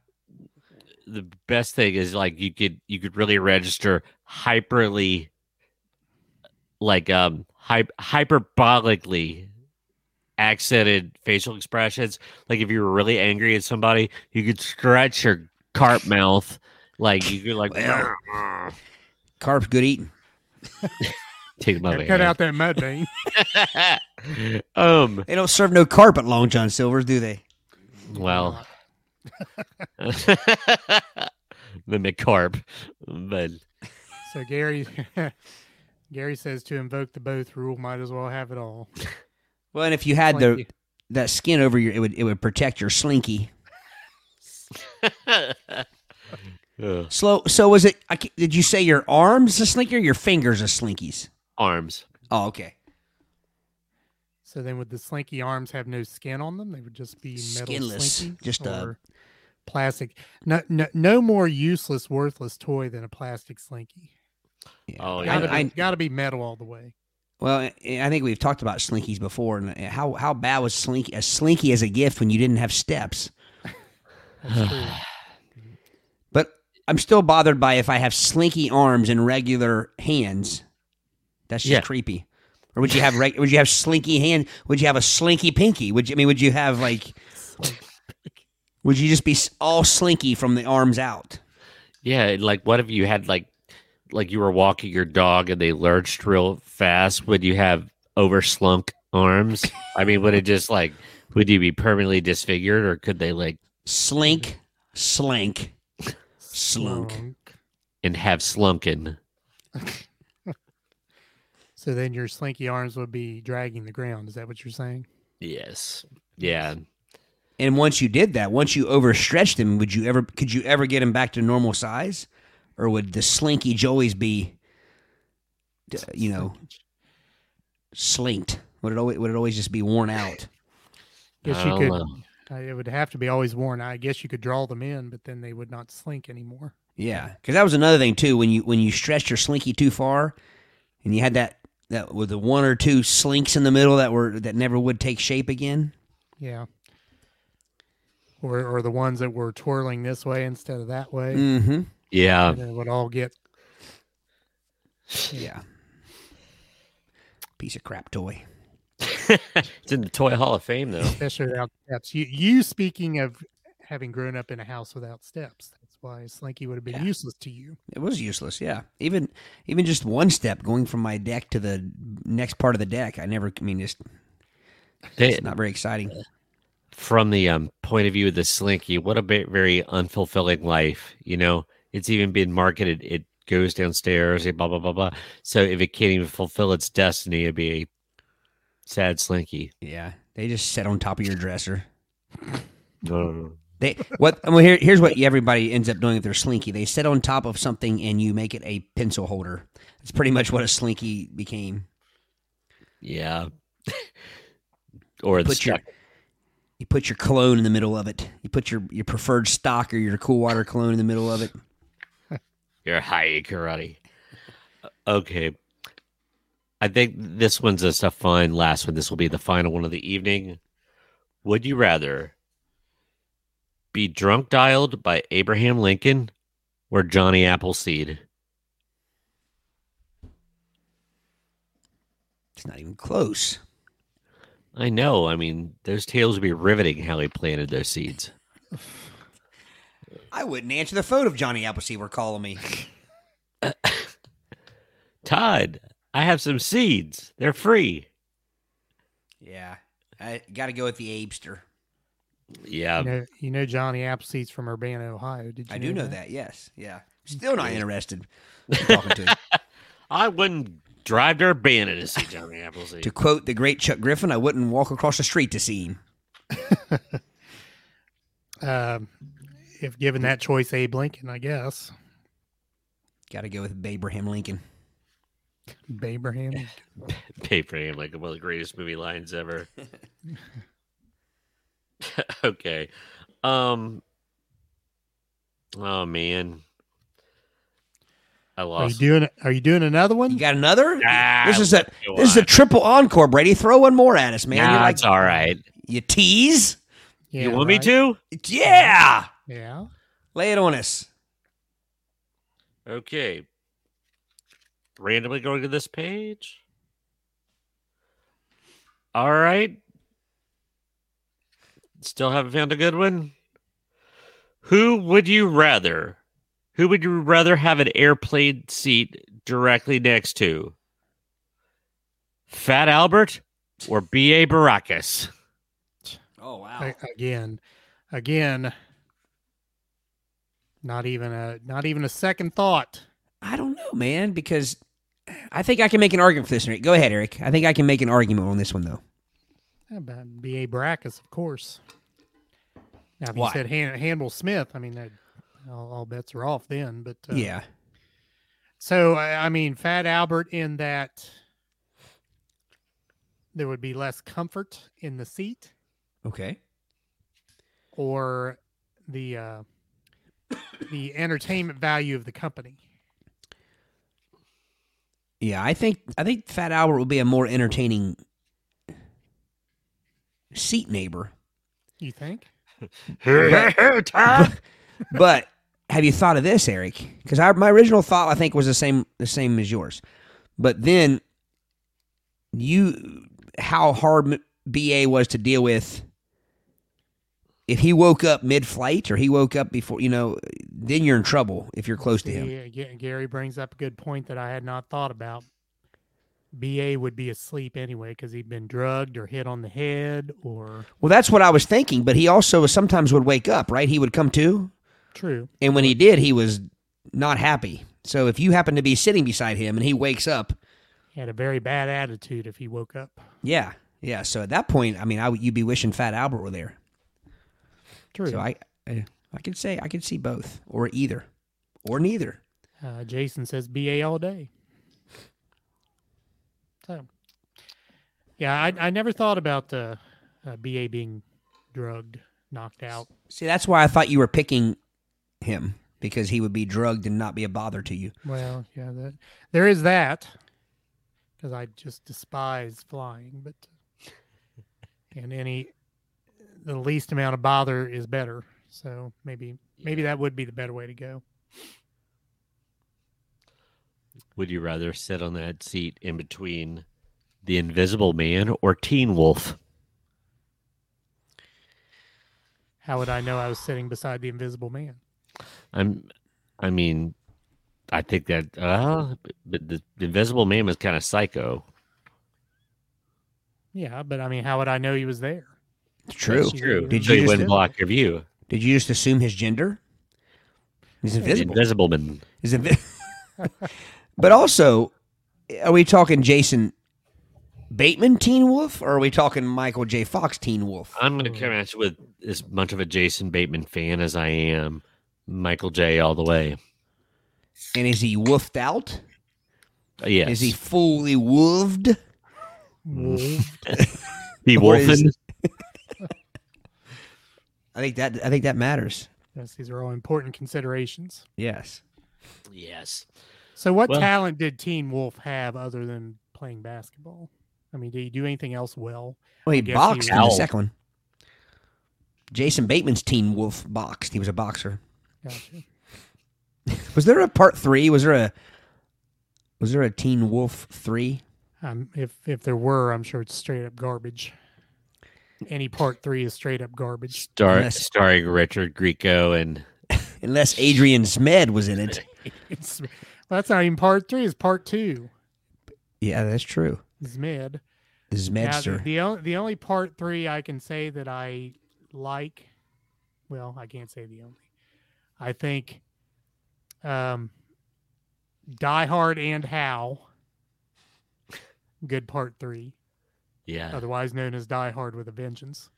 the best thing is like you could you could really register hyperly like um hy- hyperbolically accented facial expressions like if you were really angry at somebody you could stretch your carp mouth like you could like Well. Carp's good eating. take them out cut out that mud vein. um They don't serve no carp at Long John Silver's, do they? well the McCarp but So Gary, Gary says to invoke the both rule, might as well have it all. Well, and if you had the that skin over your, it would it would protect your slinky. Slow. So was it? I, did you say your arms a slinky or your fingers a slinkies? arms Oh, okay. So then, would the slinky arms have no skin on them? They would just be metal Skinless, slinky, just uh, a- plastic. No, no, no more useless, worthless toy than a plastic slinky. Yeah. Oh, yeah. Gotta, I, be, gotta be metal all the way. Well, I think we've talked about slinkies before, and uh, how how bad was slinky a slinky as a gift when you didn't have steps? That's true. But I'm still bothered by if I have slinky arms and regular hands. That's just Yeah. creepy. Or would you have reg- would you have slinky hand? Would you have a slinky pinky? Would you I mean would you have like would you just be all slinky from the arms out? Yeah, like what if you had like like you were walking your dog and they lurched real fast? Would you have overslunk arms? I mean, would it just like would you be permanently disfigured or could they like Slink, slink, slunk. Slunk. and have slunken? So then your slinky arms would be dragging the ground. Is that what you're saying? Yes. Yeah. And once you did that, once you overstretched them, would you ever could you ever get them back to normal size, or would the slinky joeys be, you know, slinked? Would it always would it always just be worn out? Guess you could. know. uh, It would have to be always worn. I guess you could draw them in, but then they would not slink anymore. Yeah, because that was another thing too. When you when you stretched your slinky too far, and you had that that with the one or two slinks in the middle that were that never would take shape again. Yeah. Or, or the ones that were twirling this way instead of that way. Mm-hmm. Yeah. And it would all get Yeah. Piece of crap toy. it's in the Toy Hall of Fame though. especially without steps. You, you speaking of having grown up in a house without steps. That's why Slinky would have been Yeah. useless to you. It was useless. Yeah, even even just one step going from my deck to the next part of the deck. I never. I mean, just They- it's not very exciting. from the um, point of view of the slinky, what a ba- very unfulfilling life. You know, it's even been marketed. It goes downstairs, and blah blah blah blah. So if it can't even fulfill its destiny, it'd be a sad slinky. Yeah, they just sit on top of your dresser. No, They what? Well, here, here's what everybody ends up doing if they're slinky. They sit on top of something and you make it a pencil holder. That's pretty much what a slinky became. yeah. or it's Put your you put your cologne in the middle of it. You put your your preferred stock or your cool water cologne in the middle of it. You're Hai Karate. Okay. I think this one's just a fun last one. This will be the final one of the evening. Would you rather be drunk dialed by Abraham Lincoln or Johnny Appleseed? It's not even close. I know. I mean, those tales would be riveting how he planted those seeds. I wouldn't answer the phone if Johnny Appleseed were calling me. Todd, I have some seeds. They're free. Yeah, I got to go with the Abester. Yeah. You know, you know Johnny Appleseed's from Urbana, Ohio. Did you I do know that. Yes, yeah. Still not interested. in talking to him. I wouldn't drive to Urbana to see Johnny Appleseed. To quote the great Chuck Griffin, I wouldn't walk across the street to see him. Um, if given that choice, Abe Lincoln, I guess. Got to go with Abraham Lincoln. Abraham. pay for him like one of the greatest movie lines ever. okay. Um Oh man. I Are you lost. doing? Are you doing another one? You got another? Ah, this is a let's this is a triple encore, Brady. Throw one more at us, man. Nah, You're like it's all right. you tease. Yeah, you want me to? Yeah, Yeah. lay it on us. Okay. Randomly going to this page. All right. Still haven't found a good one. Who would you rather? Who would you rather have an airplane seat directly next to? Fat Albert or B.A. Baracus? Oh wow. A- again, again. Not even a not even a second thought. I don't know, man, because I think I can make an argument for this. Eric. Go ahead, Eric. I think I can make an argument on this one though. About B.A. Baracus, of course. Now, if Why? you said Han- Hannibal Smith, I mean, that, all, all bets are off then. But uh, yeah. So I I mean, Fat Albert in that there would be less comfort in the seat, Okay. or the uh, the entertainment value of the company. Yeah, I think I think Fat Albert will be a more entertaining seat neighbor. You think? But have you thought of this, Eric? Because my original thought I think was the same the same as yours. But then you how hard BA was to deal with if he woke up mid-flight or he woke up before, you know, then you're in trouble if you're close to him. Yeah, Gary brings up a good point that I had not thought about. BA would be asleep anyway because he'd been drugged or hit on the head or Well, that's what I was thinking, but he also sometimes would wake up, right? He would come to, true. and when he did, he was not happy. So if you happen to be sitting beside him and he wakes up, He had a very bad attitude if he woke up. yeah, yeah. So at that point, I mean, I you'd be wishing Fat Albert were there. True. So I, I, I could say I could see both or either or neither. Uh, Jason says BA all day. So, yeah, I, I never thought about the uh, BA being drugged, knocked out. See, that's why I thought you were picking him because he would be drugged and not be a bother to you. Well, yeah, that, there is that because I just despise flying, but and any the least amount of bother is better. So maybe maybe that would be the better way to go. Would you rather sit on that seat in between the Invisible Man or Teen Wolf? How would I know I was sitting beside the Invisible Man? I'm. I mean, I think that. Uh, but the Invisible Man was kind of psycho. Yeah, but I mean, how would I know he was there? It's true. That's true. Did so you he just wouldn't block your view. did you just assume his gender? He's The invisible. Invisible Man. He's invi- but also, are we talking Jason Bateman Teen Wolf, or are we talking Michael J. Fox Teen Wolf? I'm going to come at you with as much of a Jason Bateman fan as I am Michael J. all the way. And is he woofed out? Uh, yes. Is he fully wolved? Be or is- wolfing? I think that I think that matters. Yes, these are all important considerations. Yes. Yes. So, what Well- talent did Teen Wolf have other than playing basketball? I mean, did he do anything else well? Well, he guess he boxed in the second one. Jason Bateman's Teen Wolf boxed. He was a boxer. Gotcha. Was there a part three? Was there a was there a Teen Wolf three? Um, if if there were, I'm sure it's straight up garbage. Any part three is straight up garbage. Star- Yes. Starring Richard Grieco and Unless Adrian Zmed was in it. Well, that's not even part three. It's part two. Yeah, that's true. Zmed. This is Now, the, the only the only part three I can say that I like, well, I can't say the only. I think, um, Die Hard and How. Good part three, yeah, otherwise known as Die Hard with a Vengeance.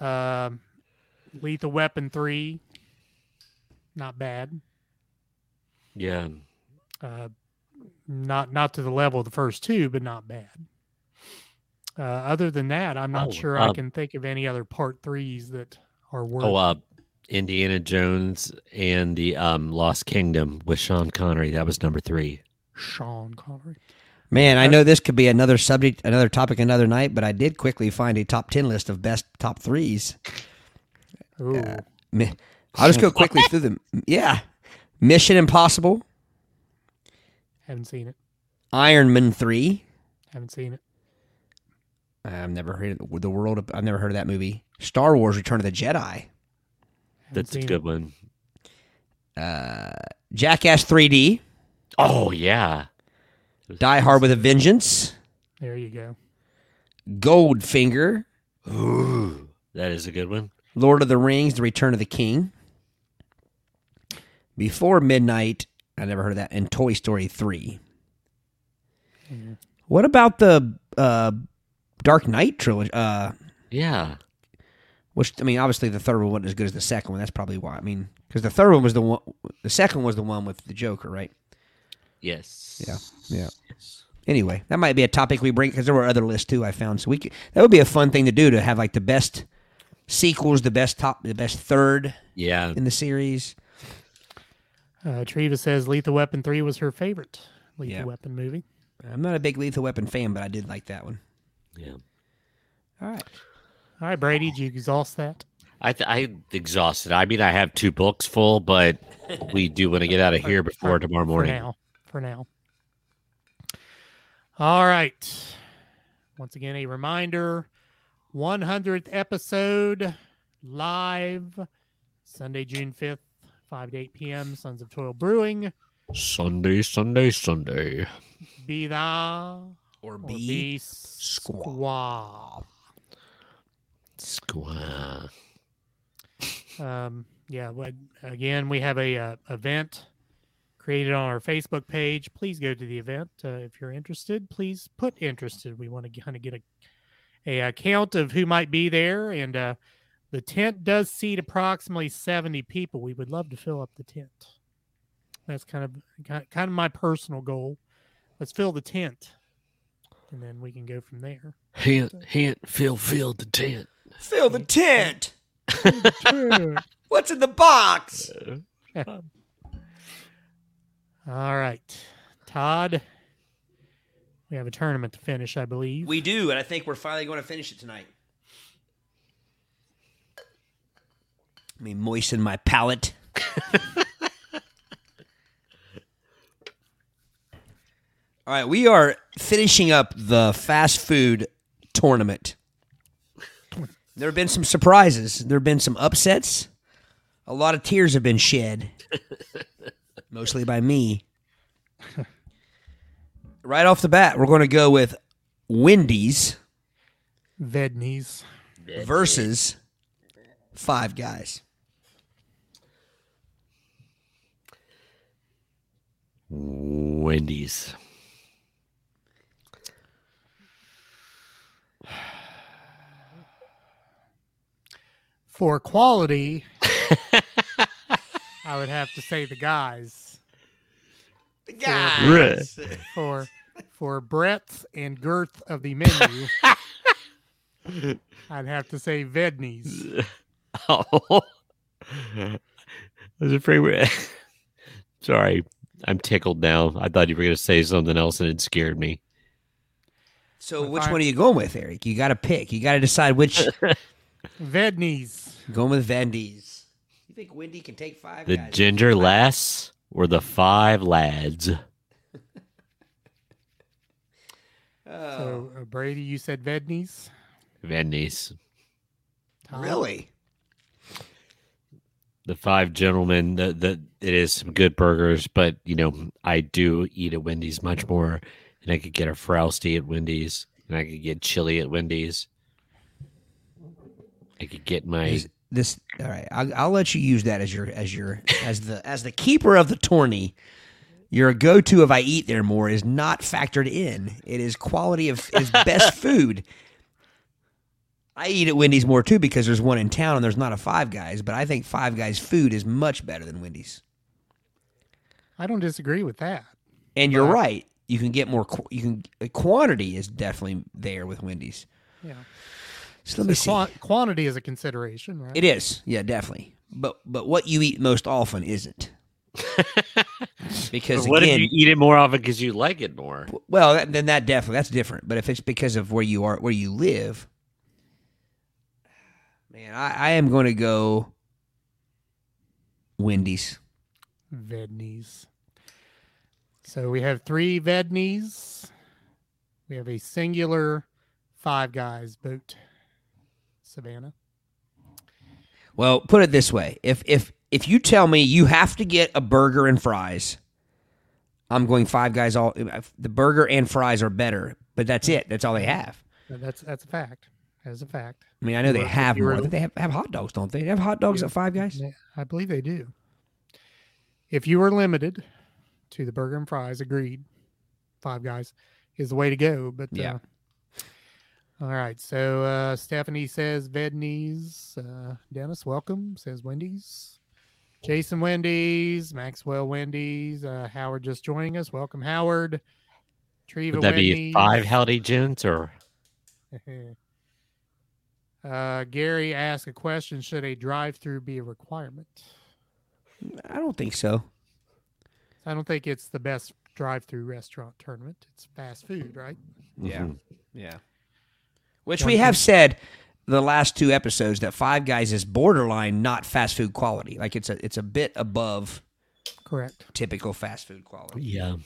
Um, Lethal Weapon three. Not bad. yeah. Uh, not not to the level of the first two, but not bad. Uh, other than that, I'm not Oh, sure I uh, can think of any other part threes that are worth. Oh, uh, Indiana Jones and the um, Lost Kingdom with Sean Connery. That was number three. Sean Connery. Man, I know this could be another subject, another topic another night, but I did quickly find a top 10 list of best top threes. Ooh, Mi- I'll just go quickly through them. Yeah. Mission Impossible, haven't seen it. Iron Man 3. Haven't seen it. I've never heard of the world. Of, I've never heard of that movie. Star Wars: Return of the Jedi. Haven't That's a good it. one. Uh, Jackass 3D. Oh yeah. Die Hard with a Vengeance. There you go. Goldfinger. Ooh, that is a good one. Lord of the Rings: The Return of the King. Before Midnight. I never heard of that. And Toy Story 3. Mhm. What about the uh, Dark Knight trilogy? Uh, Yeah. which I mean, obviously the third one wasn't as good as the second one. That's probably why. I mean, because the third one was the one, the second one was the one with the Joker, right? Yes. Yeah, yeah. Anyway, that might be a topic we bring because there were other lists too I found. So we could, that would be a fun thing to do to have like the best sequels, the best top, the best third Yeah. in the series. Uh, Treva says Lethal Weapon three was her favorite Lethal Yeah. Weapon movie. I'm not a big Lethal Weapon fan, but I did like that one. Yeah. All right. All right, Brady, did you exhaust that? I th- I exhausted. I mean, I have two books full, but we do want to get out of here before tomorrow For morning. Now. For now. All right. Once again, a reminder 100th episode live Sunday, June 5th, 5 to 8 p.m. Sons of Toil Brewing. Sunday, Sunday, Sunday. Be thou Or or B. be squaw. Squaw. Um, yeah. Again, we have a uh, event created on our Facebook page. Please go to the event uh, if you're interested. Please put interested. We want to kind of get a a uh, count of who might be there, and uh, the tent does seat approximately 70 people. We would love to fill up the tent. That's kind of kind kind of my personal goal. Let's fill the tent, and then we can go from there. Hint, hint, fill, fill the tent. Fill the tent. What's in the box? All right, Todd. We have a tournament to finish, I believe. We do, and I think we're finally going to finish it tonight. Let me moisten my palate. All right, we are finishing up the fast food tournament. There have been some surprises. There have been some upsets. A lot of tears have been shed, mostly by me. Right off the bat, we're going to go with Wendy's Vednies. versus Five Guys. Wendy's. For quality, I would have to say the guys. Guys. For for breadth and girth of the menu, I'd have to say Vedney's. Oh, I was afraid. we- Sorry, I'm tickled now. I thought you were going to say something else, and it scared me. So If which I- one are you going with, Eric? You got to pick. You got to decide which. Vedney's. going with Vendy's. You think Wendy can take five? The guys? ginger lass or the five lads? Oh, So uh, Brady, you said Vedney's. Vendy's. Tom? really? The five gentlemen. The, the it is some good burgers, but you know I do eat at Wendy's much more, and I could get a frosty at Wendy's, and I could get chili at Wendy's. I could get my Is this all right? I'll, I'll let you use that as your as your as the as the keeper of the tourney. Your go-to if I eat there more is not factored in. It is quality of is best food. I eat at Wendy's more too because there's one in town and there's not a Five Guys, but I think Five Guys food is much better than Wendy's. I don't disagree with that. And you're Right. right. You can get more. You can uh, quantity is definitely there with Wendy's. Yeah. So let me see. quan- quantity is a consideration, right? It is, yeah, definitely. But but what you eat most often isn't. because what again, if you eat it more often because you like it more? well, that, then that definitely that's different. But if it's because of where you are, where you live, man, I, I am going to go Wendy's. Vedney's. So we have three Vedney's. We have a singular Five Guys boat. Savannah. Well, put it this way: if if if you tell me you have to get a burger and fries, I'm going Five Guys. All the burger and fries are better, but that's it. That's all they have. That's that's a fact. That's a fact. I mean, I know they have more. They have, have hot dogs, don't they? They have hot dogs Yeah. at Five Guys. I believe they do. If you were limited to the burger and fries, agreed. Five Guys is the way to go. But Yeah. Uh, all right. So uh, Stephanie says Vedney's. Uh, Dennis, welcome. Says Wendy's. Jason Wendy's. Maxwell Wendy's. Uh, Howard just joining us. Welcome, Howard. Treva Would that be five howdy gents or uh, Gary asked a question: Should a drive-through be a requirement? I don't think so. I don't think it's the best drive-through restaurant tournament. It's fast food, right? Yeah. Mhm. Yeah. Which we have said the last two episodes that Five Guys is borderline not fast food quality. Like it's a it's a bit above Correct. typical fast food quality. Yeah.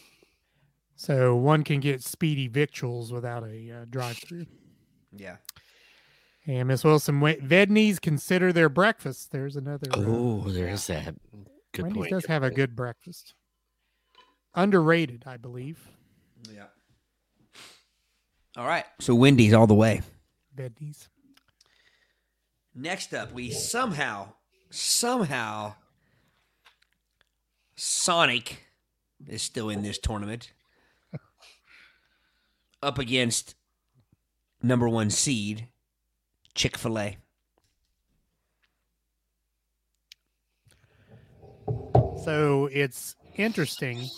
So one can get speedy victuals without a uh, drive-through. Yeah. And Miss Wilson, Wa- Vedney's consider their breakfast. There's another. uh, Oh, there's that. Good Wendy's point. does have a good breakfast. Underrated, I believe. Yeah. All right. So Wendy's all the way. Vedney's. Next up, we somehow, somehow, Sonic is still in this tournament. Up against number one seed, Chick fil A. So it's interesting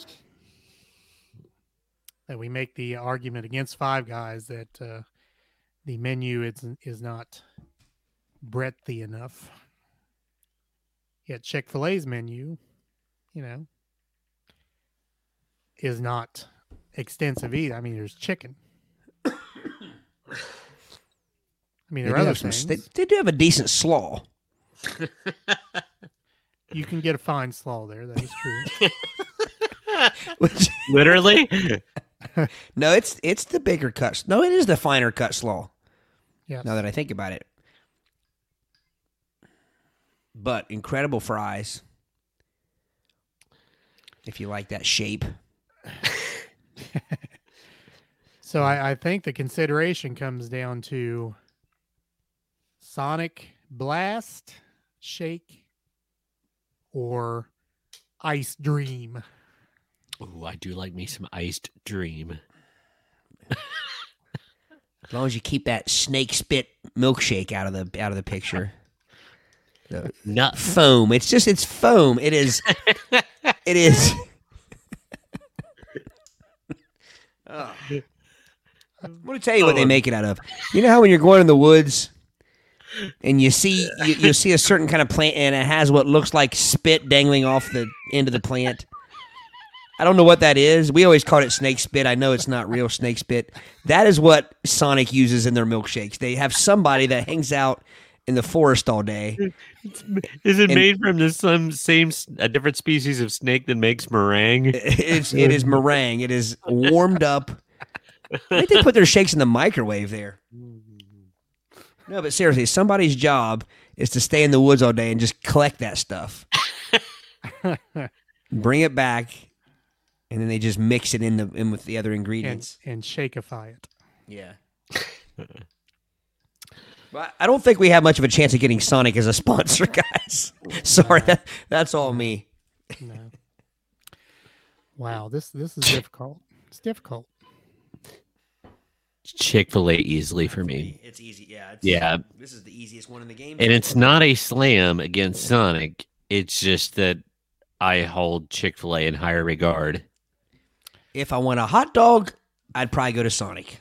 that we make the argument against Five Guys that uh, the menu is is not breadthy enough. Yet Chick Fil A's menu, you know, is not extensive either. I mean, there's chicken. I mean, They there do, are other have some, things. they, they do have a decent slaw. You can get a fine slaw there. That is true. Which, Literally? no, it's it's the bigger cut. No, it is the finer cut slaw. Yeah. Now that I think about it, but incredible fries. If you like that shape, So I, I think the consideration comes down to Sonic Blast, Shake, or Ice Dream. Ooh, I do like me some iced dream. As long as you keep that snake spit milkshake out of the out of the picture. The Nut. foam. It's just it's foam. It is. It is. Oh. I'm gonna tell you what they make it out of. You know how when you're going in the woods and you see you, you see a certain kind of plant and it has what looks like spit dangling off the end of the plant. I don't know what that is. We always called it snake spit. I know it's not real snake spit. That is what Sonic uses in their milkshakes. They have somebody that hangs out in the forest all day. Is it And- made from the some same a different species of snake that makes meringue? It's it is meringue. It is warmed up. I think they put their shakes in the microwave there. No, but seriously, somebody's job is to stay in the woods all day and just collect that stuff, bring it back, and then they just mix it in the in with the other and, ingredients. and shakeify it. Yeah. But I don't think we have much of a chance of getting Sonic as a sponsor, guys. Sorry, that, that's all me. No. Wow, this this is difficult. It's difficult. Chick Fil A easily for me, It's easy, yeah. It's, Yeah. This is the easiest one in the game. and it's not a slam against Sonic. It's just that I hold Chick Fil A in higher regard. If I want a hot dog, I'd probably go to Sonic.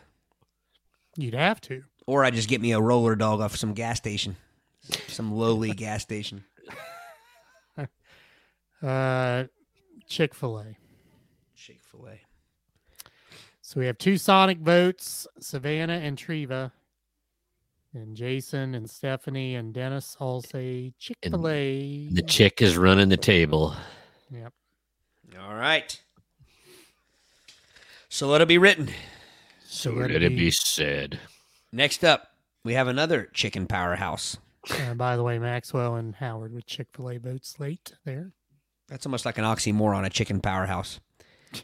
You'd have to. Or I'd just get me a roller dog off some gas station. Some lowly gas station. Uh, Chick Fil A. Chick fil A. So we have two Sonic votes: Savannah and Treva, and Jason and Stephanie and Dennis all say Chick Fil A. The chick is running the table. Yep. All right. So let it be written. So let let it it be- be said. Next up, we have another chicken powerhouse. Uh, by the way, Maxwell and Howard with Chick Fil A votes late there. That's almost like an oxymoron, a chicken powerhouse.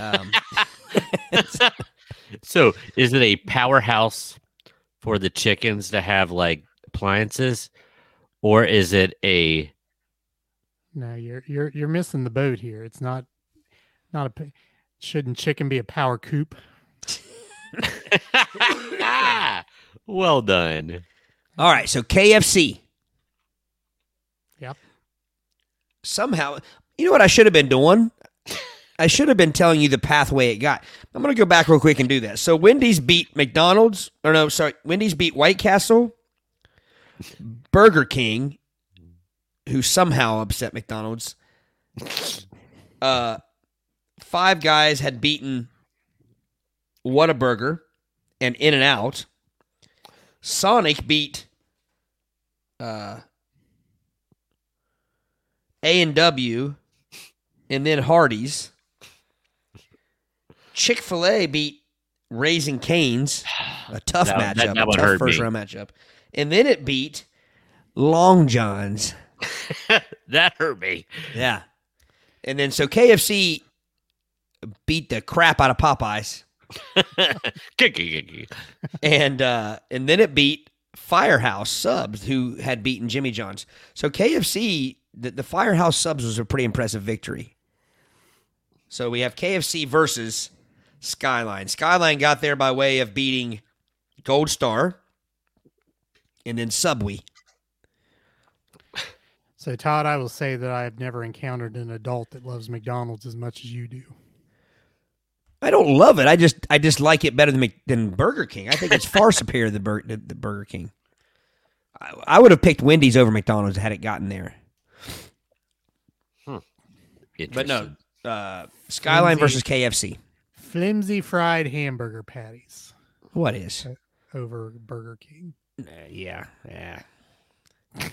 Um, So is it a powerhouse for the chickens to have like appliances, or is it a No, you're you're you're missing the boat here. It's not not a. pa- Shouldn't chicken be a power coop? well done? all right, so KFC. Yep. Somehow, you know what I should have been doing? I should have been telling you the pathway it got. I'm going to go back real quick and do that. So Wendy's beat McDonald's, or no, sorry, Wendy's beat White Castle, Burger King, who somehow upset McDonald's. Uh, Five Guys had beaten Whataburger and In and Out. Sonic beat uh, A and W, and then Hardee's. Chick Fil A beat Raising Canes, a tough That- that- matchup, that a one tough first me. round matchup, and then it beat Long John's. that hurt me. Yeah, and then so KFC beat the crap out of Popeyes, and uh, and then it beat Firehouse Subs, who had beaten Jimmy John's. So KFC, the, the Firehouse Subs was a pretty impressive victory. So we have KFC versus Skyline. Skyline got there by way of beating Gold Star, and then Subway. So Todd, I will say that I have never encountered an adult that loves McDonald's as much as you do. I don't love it. I just I just like it better than Mc- than Burger King. I think it's far superior to Bur- the, the Burger King. I, I would have picked Wendy's over McDonald's had it gotten there. But no, uh, Skyline Lindsay. versus KFC. Flimsy fried hamburger patties What is? over Burger King. Uh, yeah, yeah. Yeah.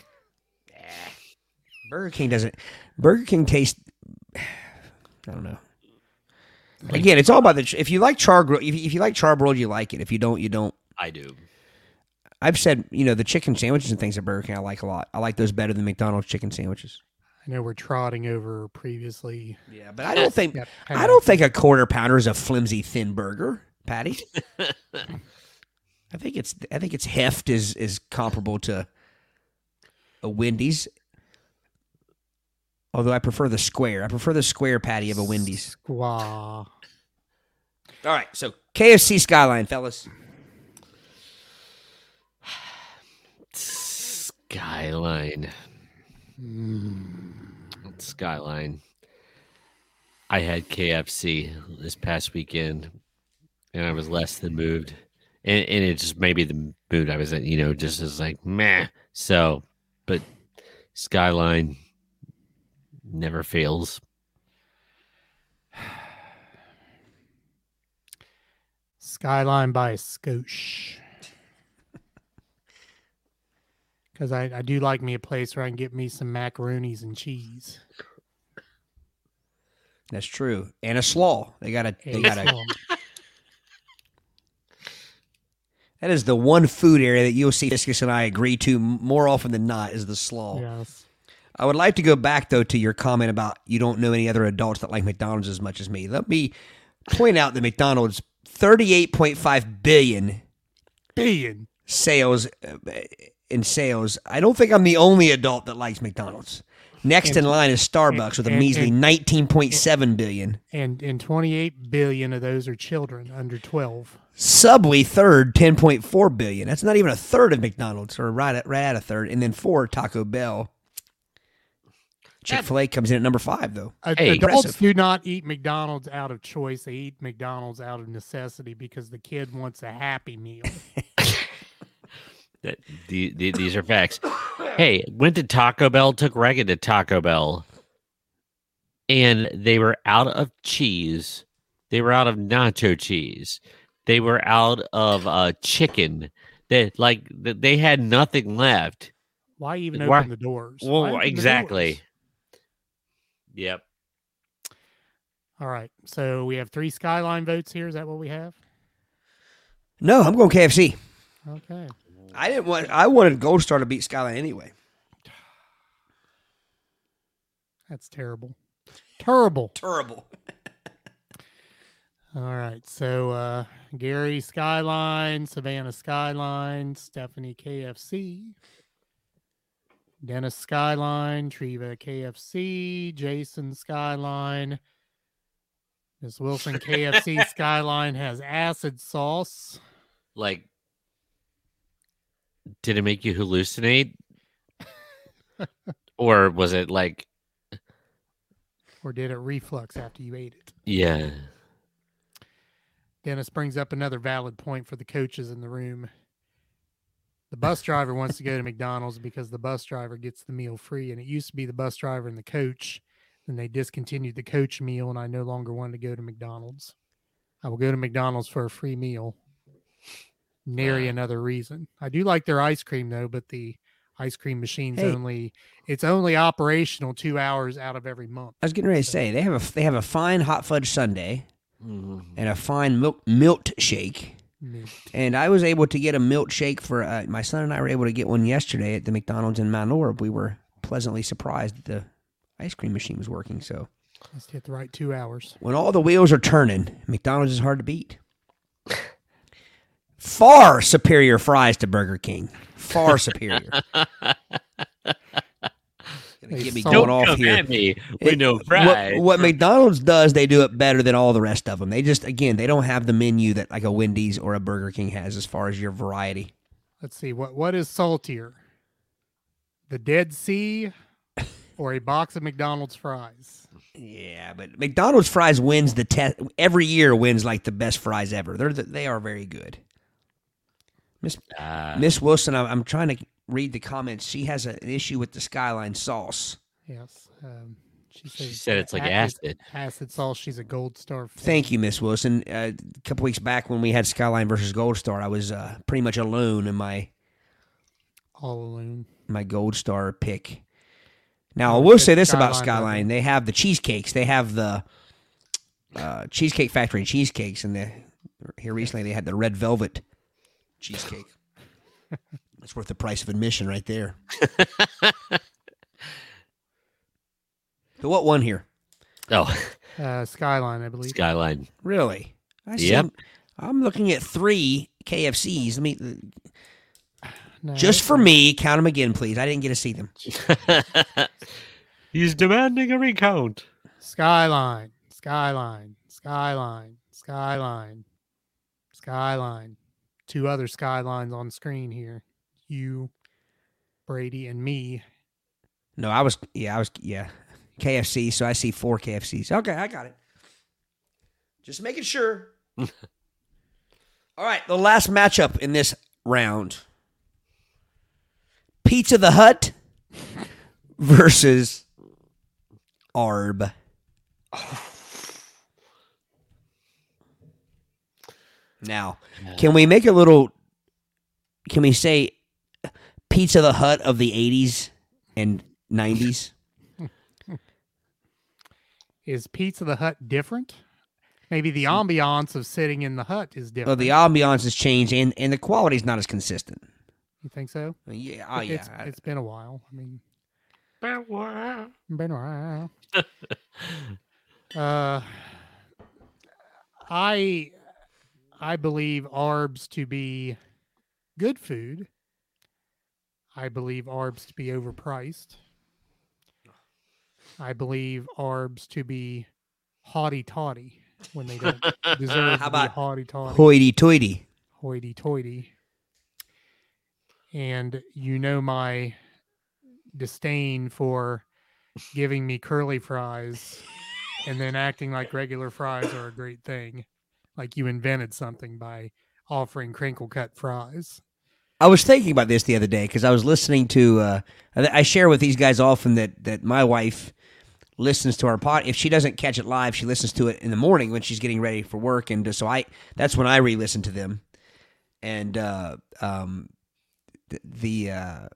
Burger King doesn't. Burger King tastes. I don't know. Again, it's all about the. If you like char grill, if, if you like charbroiled, you like it. If you don't, you don't. I do. I've said, you know, the chicken sandwiches and things at Burger King I like a lot. I like those better than McDonald's chicken sandwiches. I know we're trotting over previously. Yeah, but I don't think Yep, I don't think a quarter pounder is a flimsy thin burger patty. I think it's I think its heft is is comparable to a Wendy's. Although I prefer the square. I prefer the square patty of a Wendy's. Squaw. All right, so KFC Skyline, fellas. Skyline. Hmm. Skyline. I had KFC this past weekend, and I was less than moved, and, and it just maybe the mood I was in, you know, just is like meh. So, but Skyline never fails. Skyline by Scoosh. Because I, I do like me a place where I can get me some macaronis and cheese. That's true. And a slaw. They got a. They got a. That is the one food area that you'll see Fiscus and I agree to more often than not is the slaw. yes. I would like to go back though to your comment about you don't know any other adults that like McDonald's as much as me. Let me point out that McDonald's 38.5 billion Billion. sales uh, in sales. I don't think I'm the only adult that likes McDonald's. Next in line is Starbucks with a and- measly and- 19.7 billion. And and 28 billion of those are children under 12. Subway third, 10.4 billion. That's not even a third of McDonald's, or right at right at a third. And then four, Taco Bell. Chick Fil A comes in at number five though. Ad- Hey. Adults Impressive. do not eat McDonald's out of choice. They eat McDonald's out of necessity because the kid wants a happy meal. That the, the, these are facts. Hey, went to Taco Bell, took Reagan to Taco Bell, and they were out of cheese. They were out of nacho cheese. They were out of uh, chicken. They like they had nothing left. Why even Why- open the doors? Well, open the exactly. Doors? Yep. All right. So we have three Skyline votes here. Is that what we have? No, I'm going KFC. Okay. I didn't want. I wanted Gold Star to beat Skyline anyway. That's terrible. Terrible. Terrible. All right. So uh Gary Skyline, Savannah Skyline, Stephanie KFC, Dennis Skyline, Treva KFC, Jason Skyline. Miss Wilson KFC Skyline has acid sauce. Like, did it make you hallucinate, or was it like, Or did it reflux after you ate it? yeah? Dennis brings up another valid point for the coaches in the room. The bus driver wants to go to McDonald's because the bus driver gets the meal free. And it used to be the bus driver and the coach. Then they discontinued the coach meal, and I no longer wanted to go to McDonald's. I will go to McDonald's for a free meal. Nary another reason. I do like their ice cream though, but the ice cream machine's Hey. only it's only operational two hours out of every month. I was getting ready to say they have a they have a fine hot fudge sundae Mhm. and a fine milk milkshake. Mint. And I was able to get a milkshake for uh, my son and I were able to get one yesterday at the McDonald's in Mount Orab. We were pleasantly surprised that the ice cream machine was working. So Let's hit the right two hours. when all the wheels are turning, McDonald's is hard to beat. Far superior fries to Burger King. Far superior. Gonna get me going Don't off come here. at me with It- no what- fries. What, McDonald's does, they do it better than all the rest of them. They just, again, they don't have the menu that like a Wendy's or a Burger King has as far as your variety. Let's see what what is saltier, the Dead Sea, or a box of McDonald's fries? Yeah, but McDonald's fries wins the test every year. Wins like the best fries ever. They're the, they are very good. Miss Ah, Miss Wilson, I'm, I'm trying to read the comments. She has a, an issue with the Skyline sauce. Yes, um, she, she said it's like acid. Acid sauce. She's a gold star. fan. Thank you, Miss Wilson. Uh, a couple weeks back when we had Skyline versus Gold Star, I was uh, pretty much alone in my All alone. my gold star pick. Now I will say this about Skyline, Skyline: they have the cheesecakes. They have the uh, Cheesecake Factory cheesecakes, and the here recently they had the red velvet cheesecake. That's worth the price of admission right there. so what one here? Oh, Uh, Skyline, I believe. Skyline. Really? I see- Yep. I'm looking at three KFCs. Let me No, just for me count them again, please. I didn't get to see them. He's demanding a recount. Skyline, skyline, skyline, skyline, skyline. Two other skylines on screen here. You, Brady, and me. No, I was yeah, I was yeah. KFC, so I see four KFCs. Okay, I got it. Just making sure. All right, the last matchup in this round. Pizza the Hut versus Arb. Now, can we make a little can we say Pizza the Hut of the 80s and 90s? Is Pizza the Hut different? Maybe the ambiance of sitting in the hut is different. Well, the ambiance has changed and, and the quality is not as consistent. you think so? Yeah, oh, It's, yeah. it's been a while. I mean, been a while. been a while. uh, I I believe arbs to be good food. I believe arbs to be overpriced. I believe arbs to be haughty toddy when they don't deserve How to be about haughty toddy, Hoity toity. hoity toity. And you know my disdain for giving me curly fries and then acting like regular fries are a great thing. Like you invented something by offering crinkle cut fries. I was thinking about this the other day because I was listening to. Uh, I share with these guys often that that my wife listens to our pod. If she doesn't catch it live, she listens to it in the morning when she's getting ready for work, and so I that's when I re-listen to them. And uh, um, the, the uh,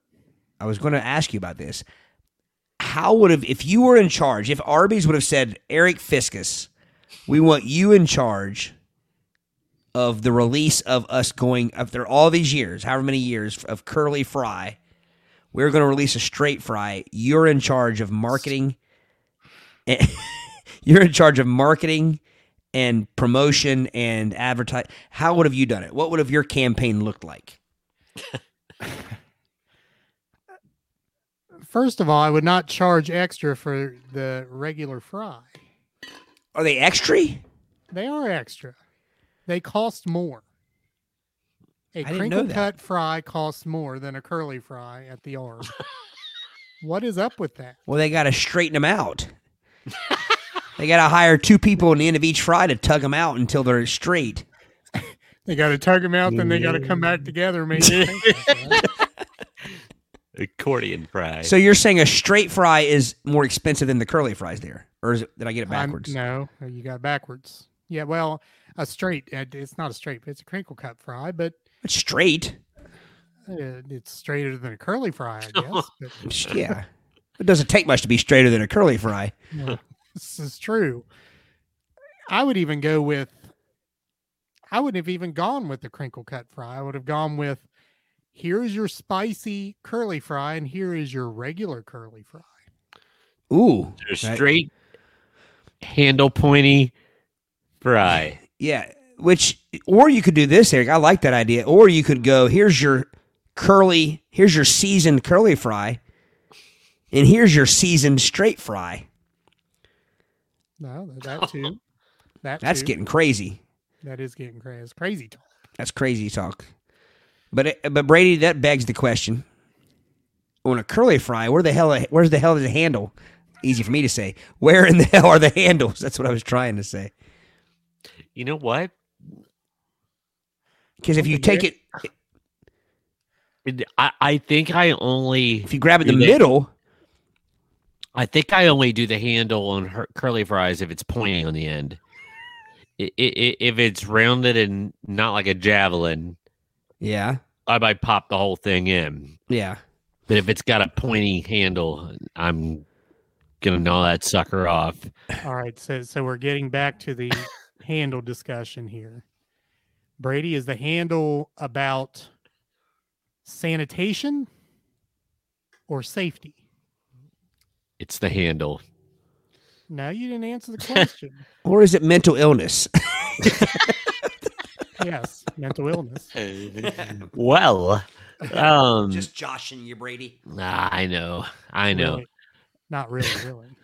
I was going to ask you about this. How would have if you were in charge? If Arby's would have said, Eric Fiskus, we want you in charge of the release of us going after all these years, however many years of curly fry, we're going to release a straight fry. You're in charge of marketing. You're in charge of marketing and promotion and advertise. How would have you done it? What would have your campaign looked like? First of all, I would not charge extra for the regular fry. Are they extra? They are extra. They cost more. A crinkle cut fry costs more than a curly fry at the Arb. what is up with that? Well, they got to straighten them out. they got to hire two people on the end of each fry to tug them out until they're straight. They got to tug them out, then they got to come back mm. together. Maybe. Accordion fry. So you're saying a straight fry is more expensive than the curly fries there, or is it, did I get it I'm- backwards? no, you got it backwards. Yeah, well, a straight. uh, It's not a straight. It's a crinkle cut fry, but It's straight. uh, it's straighter than a curly fry, I guess. But Yeah. It doesn't take much to be straighter than a curly fry. Yeah, this is true. I would even go with. I wouldn't have even gone with the crinkle cut fry. I would have gone with, here's your spicy curly fry, and here is your regular curly fry. Ooh. a straight handle pointy fry. Yeah. Which, or you could do this, Eric. I like that idea. Or you could go, here's your curly, here's your seasoned curly fry, and here's your seasoned straight fry. No, that- too. That That's too. getting crazy. that is getting crazy. It's crazy talk. That's crazy talk. But it, but Brady, that begs the question: on a curly fry, where the hell where's the hell is the handle? Easy for me to say. Where in the hell are the handles? That's what I was trying to say. You know what? Because if you take it, It- I, I think I only if you grab it in the Do middle, I think I only do the handle on her curly fries if it's pointy on the end. I- I- I- if it's rounded and not like a javelin, yeah, I might pop the whole thing in. yeah. But if it's got a pointy handle, I'm gonna gnaw that sucker off. All right, so so we're getting back to the handle discussion here. Brady, is the handle about sanitation or safety? It's the handle. No, you didn't answer the question. Or is it mental illness? yes, mental illness. well, um, Just joshing you, Brady. nah, I know, I know. Really. Not really, really.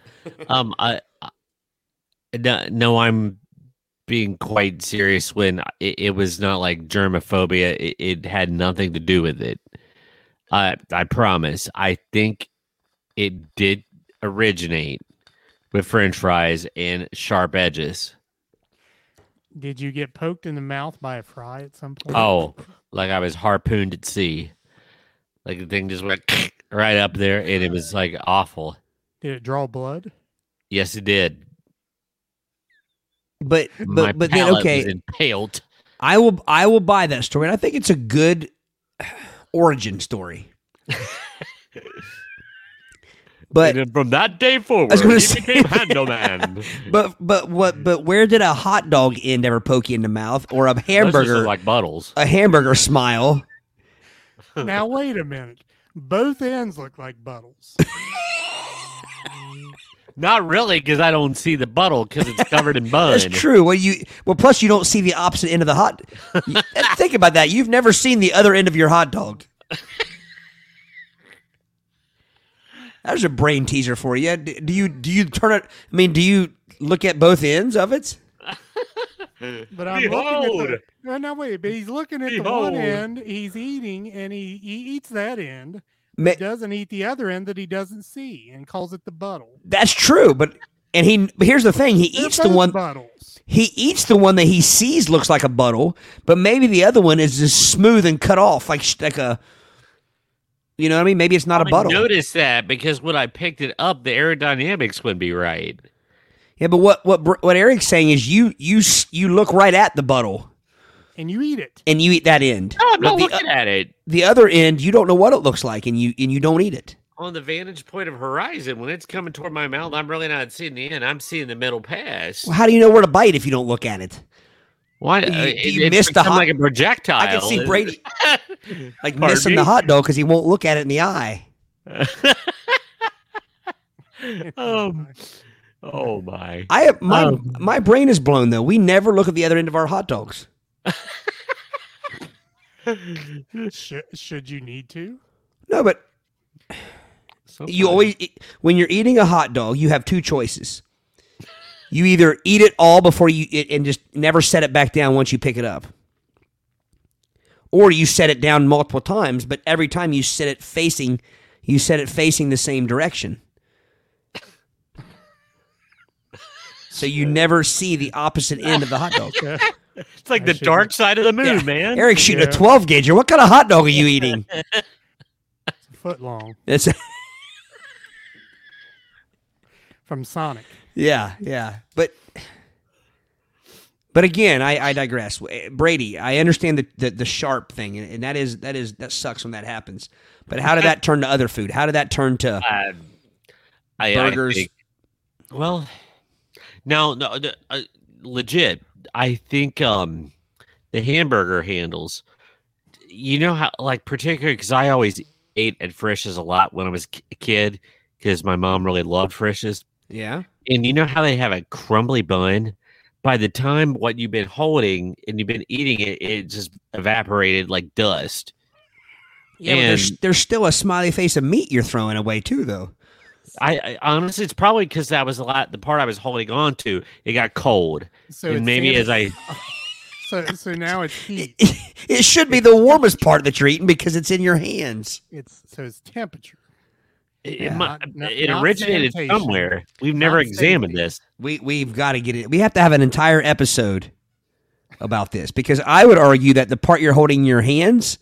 Um, I, I no, no, I'm being quite serious when it, it was not like germophobia. It, it had nothing to do with it. I I promise. I think it did originate with French fries and sharp edges. Did you get poked in the mouth by a fry at some point? Oh, like I was harpooned at sea. Like the thing just went right up there, and it was like awful. Did it draw blood? Yes, it did. But My but but then okay, was impaled. I will I will buy that story, and I think it's a good origin story. but and from that day forward, was gonna he say- became handle man. but but what but where did a hot dog end ever poke you in the mouth or a hamburger like buttles. a hamburger smile? now wait a minute. Both ends look like buttles. Not really, because I don't see the buttle because it's covered in bun. That's true. Well, you well plus you don't see the opposite end of the hot. you- think about that. You've never seen the other end of your hot dog. There's a brain teaser for you. D- Do you do you turn it? I mean, do you look at both ends of it? But I'm Behold! looking at the no, no wait, but he's looking at the Behold! one end, he's eating, and he, he eats that end. Ma- He doesn't eat the other end that he doesn't see and calls it the buttle. That's true, but and he but here's the thing: he They're eats the one buttles. he eats the one that he sees looks like a buttle, but maybe the other one is just smooth and cut off like like a. You know what I mean? Maybe it's not a I buttle. noticed that because when I picked it up, the aerodynamics wouldn't be right. Yeah, but what what what Eric's saying is you you you look right at the buttle And you eat it. and you eat that end. No, I'm But not the, looking at it the other end you don't know what it looks like and you and you don't eat it. on the vantage point of horizon. When it's coming toward my mouth, I'm really not seeing the end. I'm seeing the middle pass. Well, how do you know where to bite if you don't look at it? Why? Do you- uh, do it- you it's miss the hot- like a projectile. I can see Brady like Pardon missing me? the hot dog because he won't look at it in the eye. um, oh my! I have my Um. my brain is blown though. We never look at the other end of our hot dogs. Should, should you need to? No, but you always when you're eating a hot dog, you have two choices. You either eat it all before you it, and just never set it back down once you pick it up. Or you set it down multiple times, but every time you set it facing you set it facing the same direction. So you never see the opposite end of the hot dog. It's like I the should- dark side of the moon, Yeah. man. Eric's shooting Yeah. a 12 gauge. What kind of hot dog are you eating? It's a foot long It's from Sonic. Yeah, yeah, but but again, I, I digress. Brady, I understand the, the the sharp thing, and that is that is that sucks when that happens. But how did that turn to other food? How did that turn to Uh, I, I burgers? think- well, no, no, uh, legit. I think um the hamburger handles. You know how, like, particularly because I always ate at Frisch's a lot when I was a kid because my mom really loved Frisch's. yeah? And you know how they have a crumbly bun? By the time what you've been holding and you've been eating it, it just evaporated like dust. Yeah, but there's there's still a smiley face of meat you're throwing away too, though. I, I honestly, it's probably because that was a lot. The part I was holding on to, it got cold, So and maybe Santa- as I, so so now it's heat. It should be the warmest part that you're eating because it's in your hands. It's so it's temperature. it, Yeah. mu- Not- not- it not originated sanitation. somewhere. We've never Not examined safety. this. We we've got to get it. We have to have an entire episode about this because I would argue that the part you're holding in your hands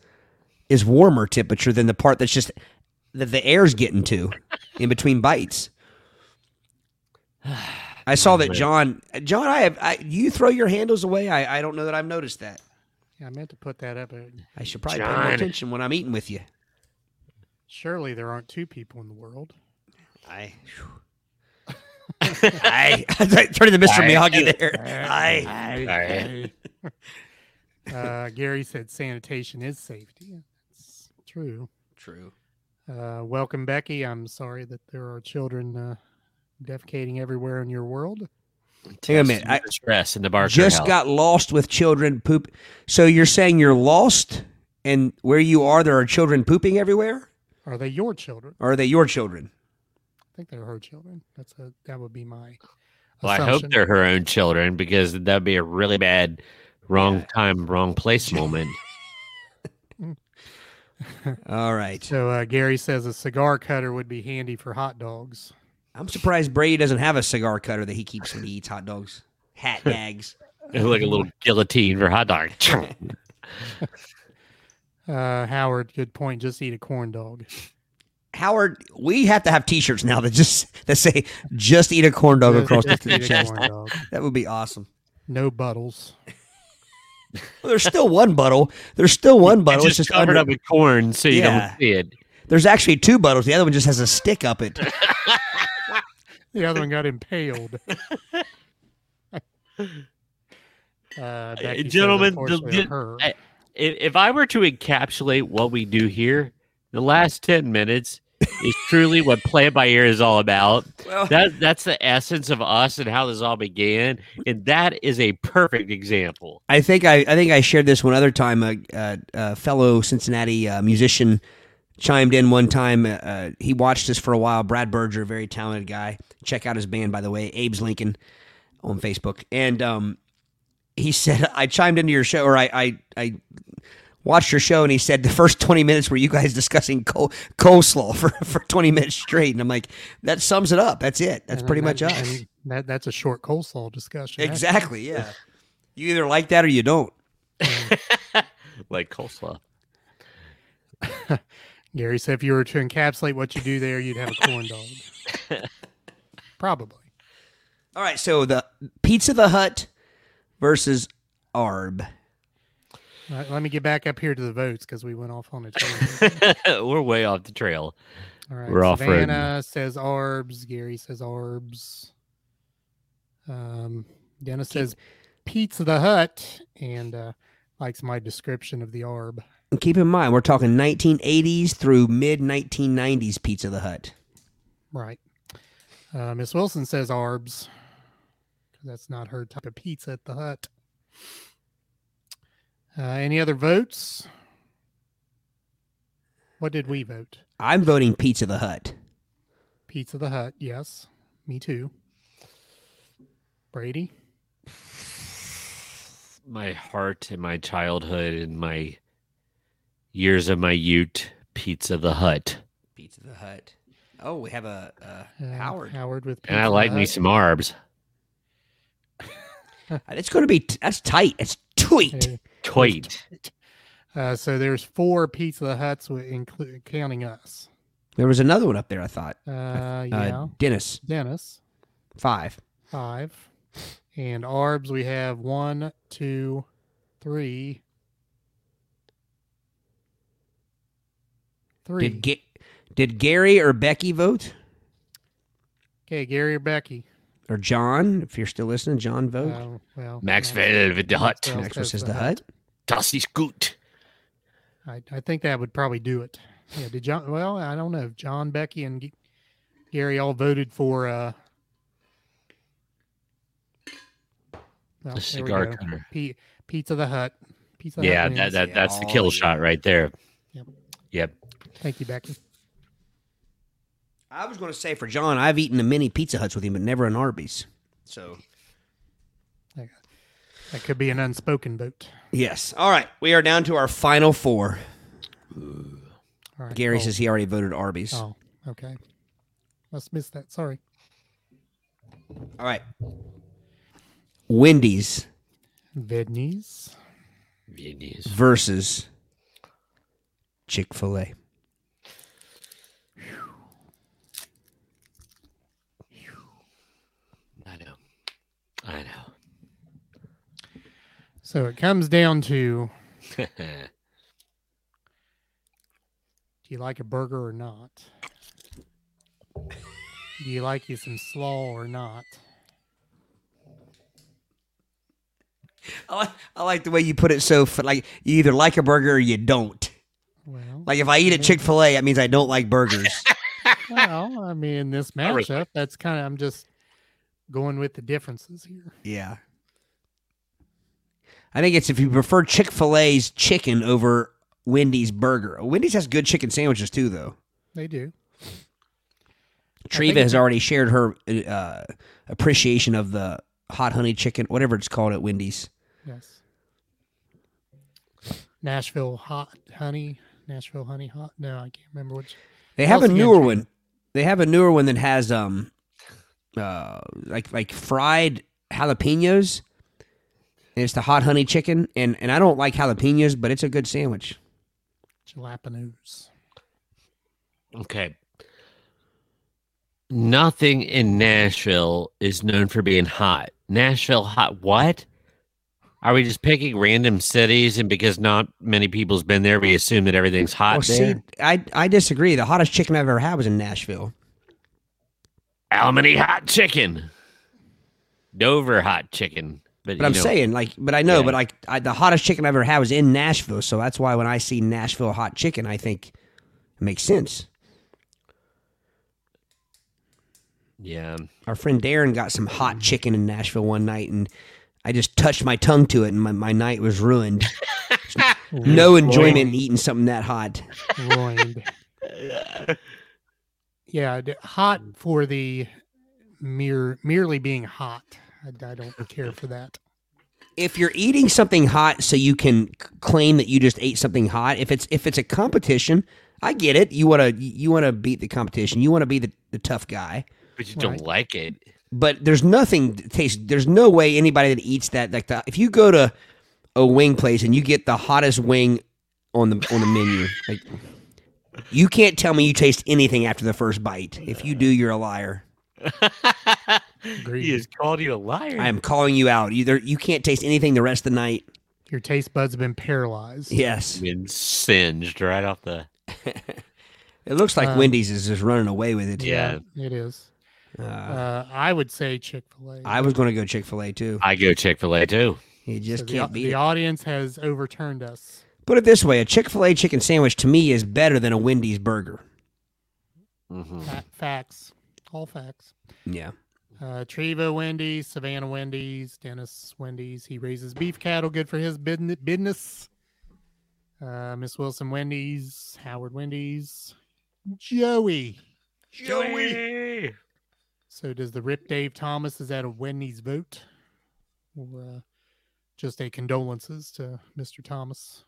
is warmer temperature than the part that's just that the air's getting to in between bites. I saw that John. John, I have. I, you throw your handles away. I, I don't know that I've noticed that. Yeah, I meant to put that up. but I should probably pay more attention when I'm eating with you. Surely there aren't two people in the world. I. I turning to Mr. Miyagi there. I. Uh, Gary said sanitation is safety. It's true. True. Uh, welcome, Becky. I'm sorry that there are children uh, defecating everywhere in your world. Hang on a minute. I stress in the bar. just got lost with children poop. So you're saying you're lost, and where you are, there are children pooping everywhere, Are they your children? or are they your children? I think they're her children. That's a that would be my. Well, I hope they're her own children because that'd be a really bad wrong time, wrong place moment. All right. So uh, Gary says a cigar cutter would be handy for hot dogs. I'm surprised Brady doesn't have a cigar cutter that he keeps when he eats hot dogs. Hat gags. like a little guillotine for hot dog. Uh, Howard, good point. Just eat a corn dog. Howard, we have to have T-shirts now that just that say "Just eat a corn dog" across the just chest. That would be awesome. No buttles. Well, there's still one buttle. There's still one buttle. It's just just covered under. up with corn so you Yeah. don't see it. There's actually two buttles. The other one just has a stick up it. The other one got impaled. Uh, gentlemen, the- the- her. I- If, if I were to encapsulate what we do here, the last 10 minutes is truly what Play It By Ear is all about. Well, That, that's the essence of us and how this all began. And that is a perfect example. I think I, I think I shared this one other time. A, a, a fellow Cincinnati uh, musician chimed in one time. Uh, he watched us for a while. Brad Berger, very talented guy. Check out his band, by the way, Abe's Lincoln on Facebook. And um, he said, I chimed into your show, or I, I, I watched your show, and he said the first 20 minutes were you guys discussing col- coleslaw for, for 20 minutes straight. And I'm like, that sums it up. That's it. That's And pretty that- much us. and That, that's a short coleslaw discussion. actually. Exactly. Yeah. You either like that or you don't. Like coleslaw. Gary said if you were to encapsulate what you do there, you'd have a corn dog. Probably. All right, so the Pizza the Hut versus Arb. All right, let me get back up here to the votes because we went off on a tangent. We're way off the trail. All right. We're off-roading. Savannah says Arbs. Gary says Arbs. Um, Dennis says Pizza the Hut and uh, likes my description of the Arb. And keep in mind, we're talking 1980s through mid 1990s Pizza the Hut. Right. Uh, Miss Wilson says Arbs. 'cause That's not her type of pizza at the hut. Uh, any other votes? What did we vote? I'm voting Pizza the Hut. Pizza the Hut, yes. Me too. Brady? My heart and my childhood and my years of my ute, Pizza the Hut. Pizza the Hut. Oh, we have a, a Uh, Howard. Howard with Pizza And I the like me Hut. some arbs. It's going to be t- that's tight. It's tight. Okay. Toit. Uh, so there's four Pizza the Huts, with include counting us. There was another one up there. I thought. Uh, Uh, yeah, Dennis Dennis. five. five. And Arbs, we have one, two, three, three. Did Ga- did Gary or Becky vote okay, Gary or Becky? Or John? If you're still listening, John vote. Uh, well, Maxwell with the Hut. Maxwell Maxwell says says the Hut. Das ist gut. I, I think that would probably do it. Yeah, did John? Well, I don't know. John, Becky, and G- Gary all voted for. uh well, The cigar cutter. P- Pizza the Hut. Pizza Yeah, Hut that, that that's the Oh, kill yeah. shot right there. Yep. Yep. Thank you, Becky. I was going to say for John, I've eaten a many Pizza Huts with him, but never an Arby's. So That could be an unspoken vote. yes. All right, we are down to our final four. All right. Gary oh, says he already voted Arby's. Oh, okay. Must miss that. Sorry. All right. Wendy's Vidney's. Viennese. versus Chick Fil A. I know. I know. So it comes down to do you like a burger or not? Do you like you some slaw or not? I like, I like the way you put it. So, f- like, you either like a burger or you don't. Well, Like, if I eat at Chick Fil A, that means I don't like burgers. well, I mean, this I respect matchup, that's kind of I'm just going with the differences here. yeah. I think it's if you prefer Chick Fil A's chicken over Wendy's burger. Wendy's has good chicken sandwiches too, though. They do. Treva has already shared her uh, appreciation of the hot honey chicken, whatever it's called at Wendy's. Yes. Nashville hot honey. Nashville honey hot. No, I can't remember which. They have a newer one. They have a newer one that has um, uh, like like fried jalapenos. And it's the hot honey chicken, and and I don't like jalapenos, but it's a good sandwich. Jalapenos. Okay. Nothing in Nashville is known for being hot. Nashville hot what? Are we just picking random cities and because not many people's been there, we assume that everything's hot Well, there? see, I I disagree. The hottest chicken I've ever had was in Nashville. Alamany hot chicken. Dover hot chicken. But, But I'm know, saying, like, but I know, Yeah. but like, I, the hottest chicken I've ever had was in Nashville. So that's why when I see Nashville hot chicken, I think it makes sense. Yeah. Our friend Darren got some hot chicken in Nashville one night, and I just touched my tongue to it, and my, my night was ruined. no enjoyment in eating something that hot. Ruined. yeah, hot mm. for the mere merely being hot. I, I don't care for that. If you're eating something hot, so you can claim that you just ate something hot. If it's if it's a competition, I get it. You want to you want to beat the competition. You want to be the, the tough guy. But you don't like it. but there's nothing that tastes there's no way anybody that eats that like the if you go to a wing place and you get the hottest wing on the on the menu like you can't tell me you taste anything after the first bite if you do you're a liar Agreed. He has called you a liar. i am calling you out either you can't taste anything the rest of the night Your taste buds have been paralyzed. yes been singed right off the. it looks like Uh, wendy's is just running away with it Yeah. It is. uh, Uh, I would say Chick Fil A. i was going to go chick-fil-a too I go Chick fil A too. you just the, can't beat the it audience has overturned us. Put it this way a chick-fil-a chicken sandwich to me is better than a wendy's burger hmm facts, all facts. yeah Uh, Treva Wendy's, Savannah Wendy's, Dennis Wendy's. He raises beef cattle, good for his bidn- business. Uh, Miss Wilson Wendy's, Howard Wendy's, Joey. Joey. So does the Rip Dave Thomas? Is that a Wendy's vote, or uh, just a condolences to Mr. Thomas?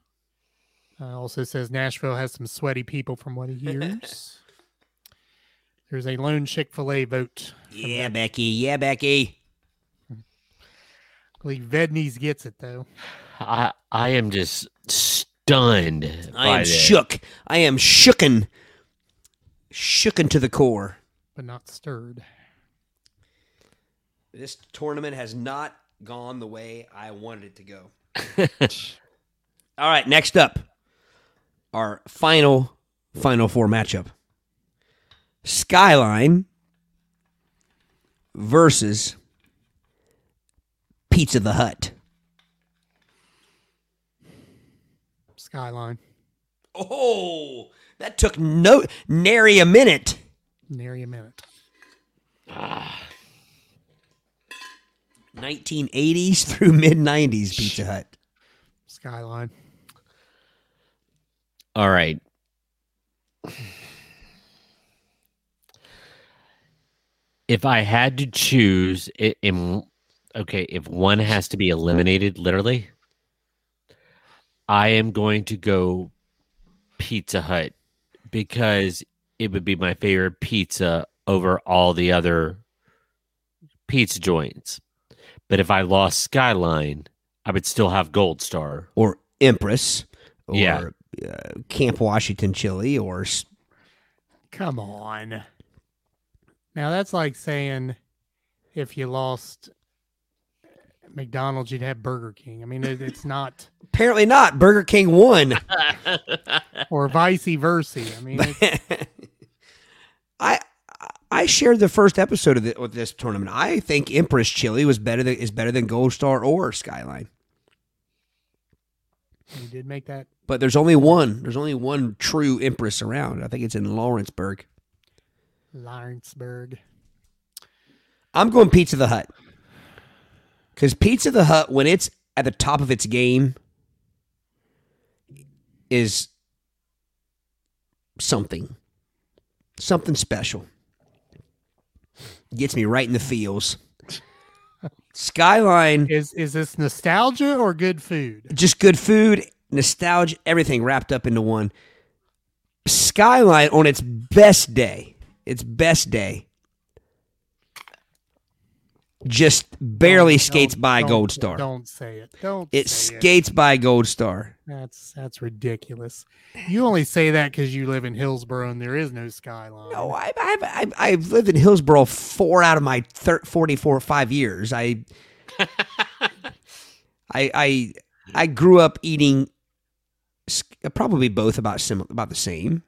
Uh, also says Nashville has some sweaty people from what he hears. There's a lone Chick Fil A vote. yeah becky yeah becky I believe Vedney's gets it though. I I am just stunned. I by am this. shook. I am shooken. Shooken to the core. but not stirred. This tournament has not gone the way I wanted it to go. All right, next up, our final final four matchup. Skyline versus Pizza the Hut. Skyline, Oh, that took no nary a minute. nary a minute. Ah. 1980s through mid 90s Pizza Hut. Skyline. All right. If I had to choose, it, in, okay, if one has to be eliminated, literally, I am going to go Pizza Hut because it would be my favorite pizza over all the other pizza joints. But if I lost Skyline, I would still have Gold Star. or Empress or Yeah. Uh, Camp Washington Chili or Come on. Now that's like saying if you lost McDonald's, you'd have Burger King. I mean, it, it's not, apparently not. Burger King won. or vice versa. I mean, I I shared the first episode of, the, of this tournament. I think Empress Chili was better than is better than Gold Star or Skyline. You did make that But there's only one. There's only one true Empress around. I think it's in Lawrenceburg. Lawrenceburg. I'm going Pizza the Hut. Because Pizza the Hut, when it's at the top of its game, is something. Something special. Gets me right in the feels. Skyline, Is is this nostalgia or good food? just good food, nostalgia, everything wrapped up into one. Skyline on its best day, its best day, just barely Don't- skates don't- by don't- Gold Star. Don't say it. Don't. It skates by Gold Star. That's that's ridiculous. You only say that because you live in Hillsboro and there is no skyline. No, I've, I've, I've, I've lived in Hillsboro four out of my thir- 44 or five years. I, I, I, I grew up eating probably both about similar, about the same.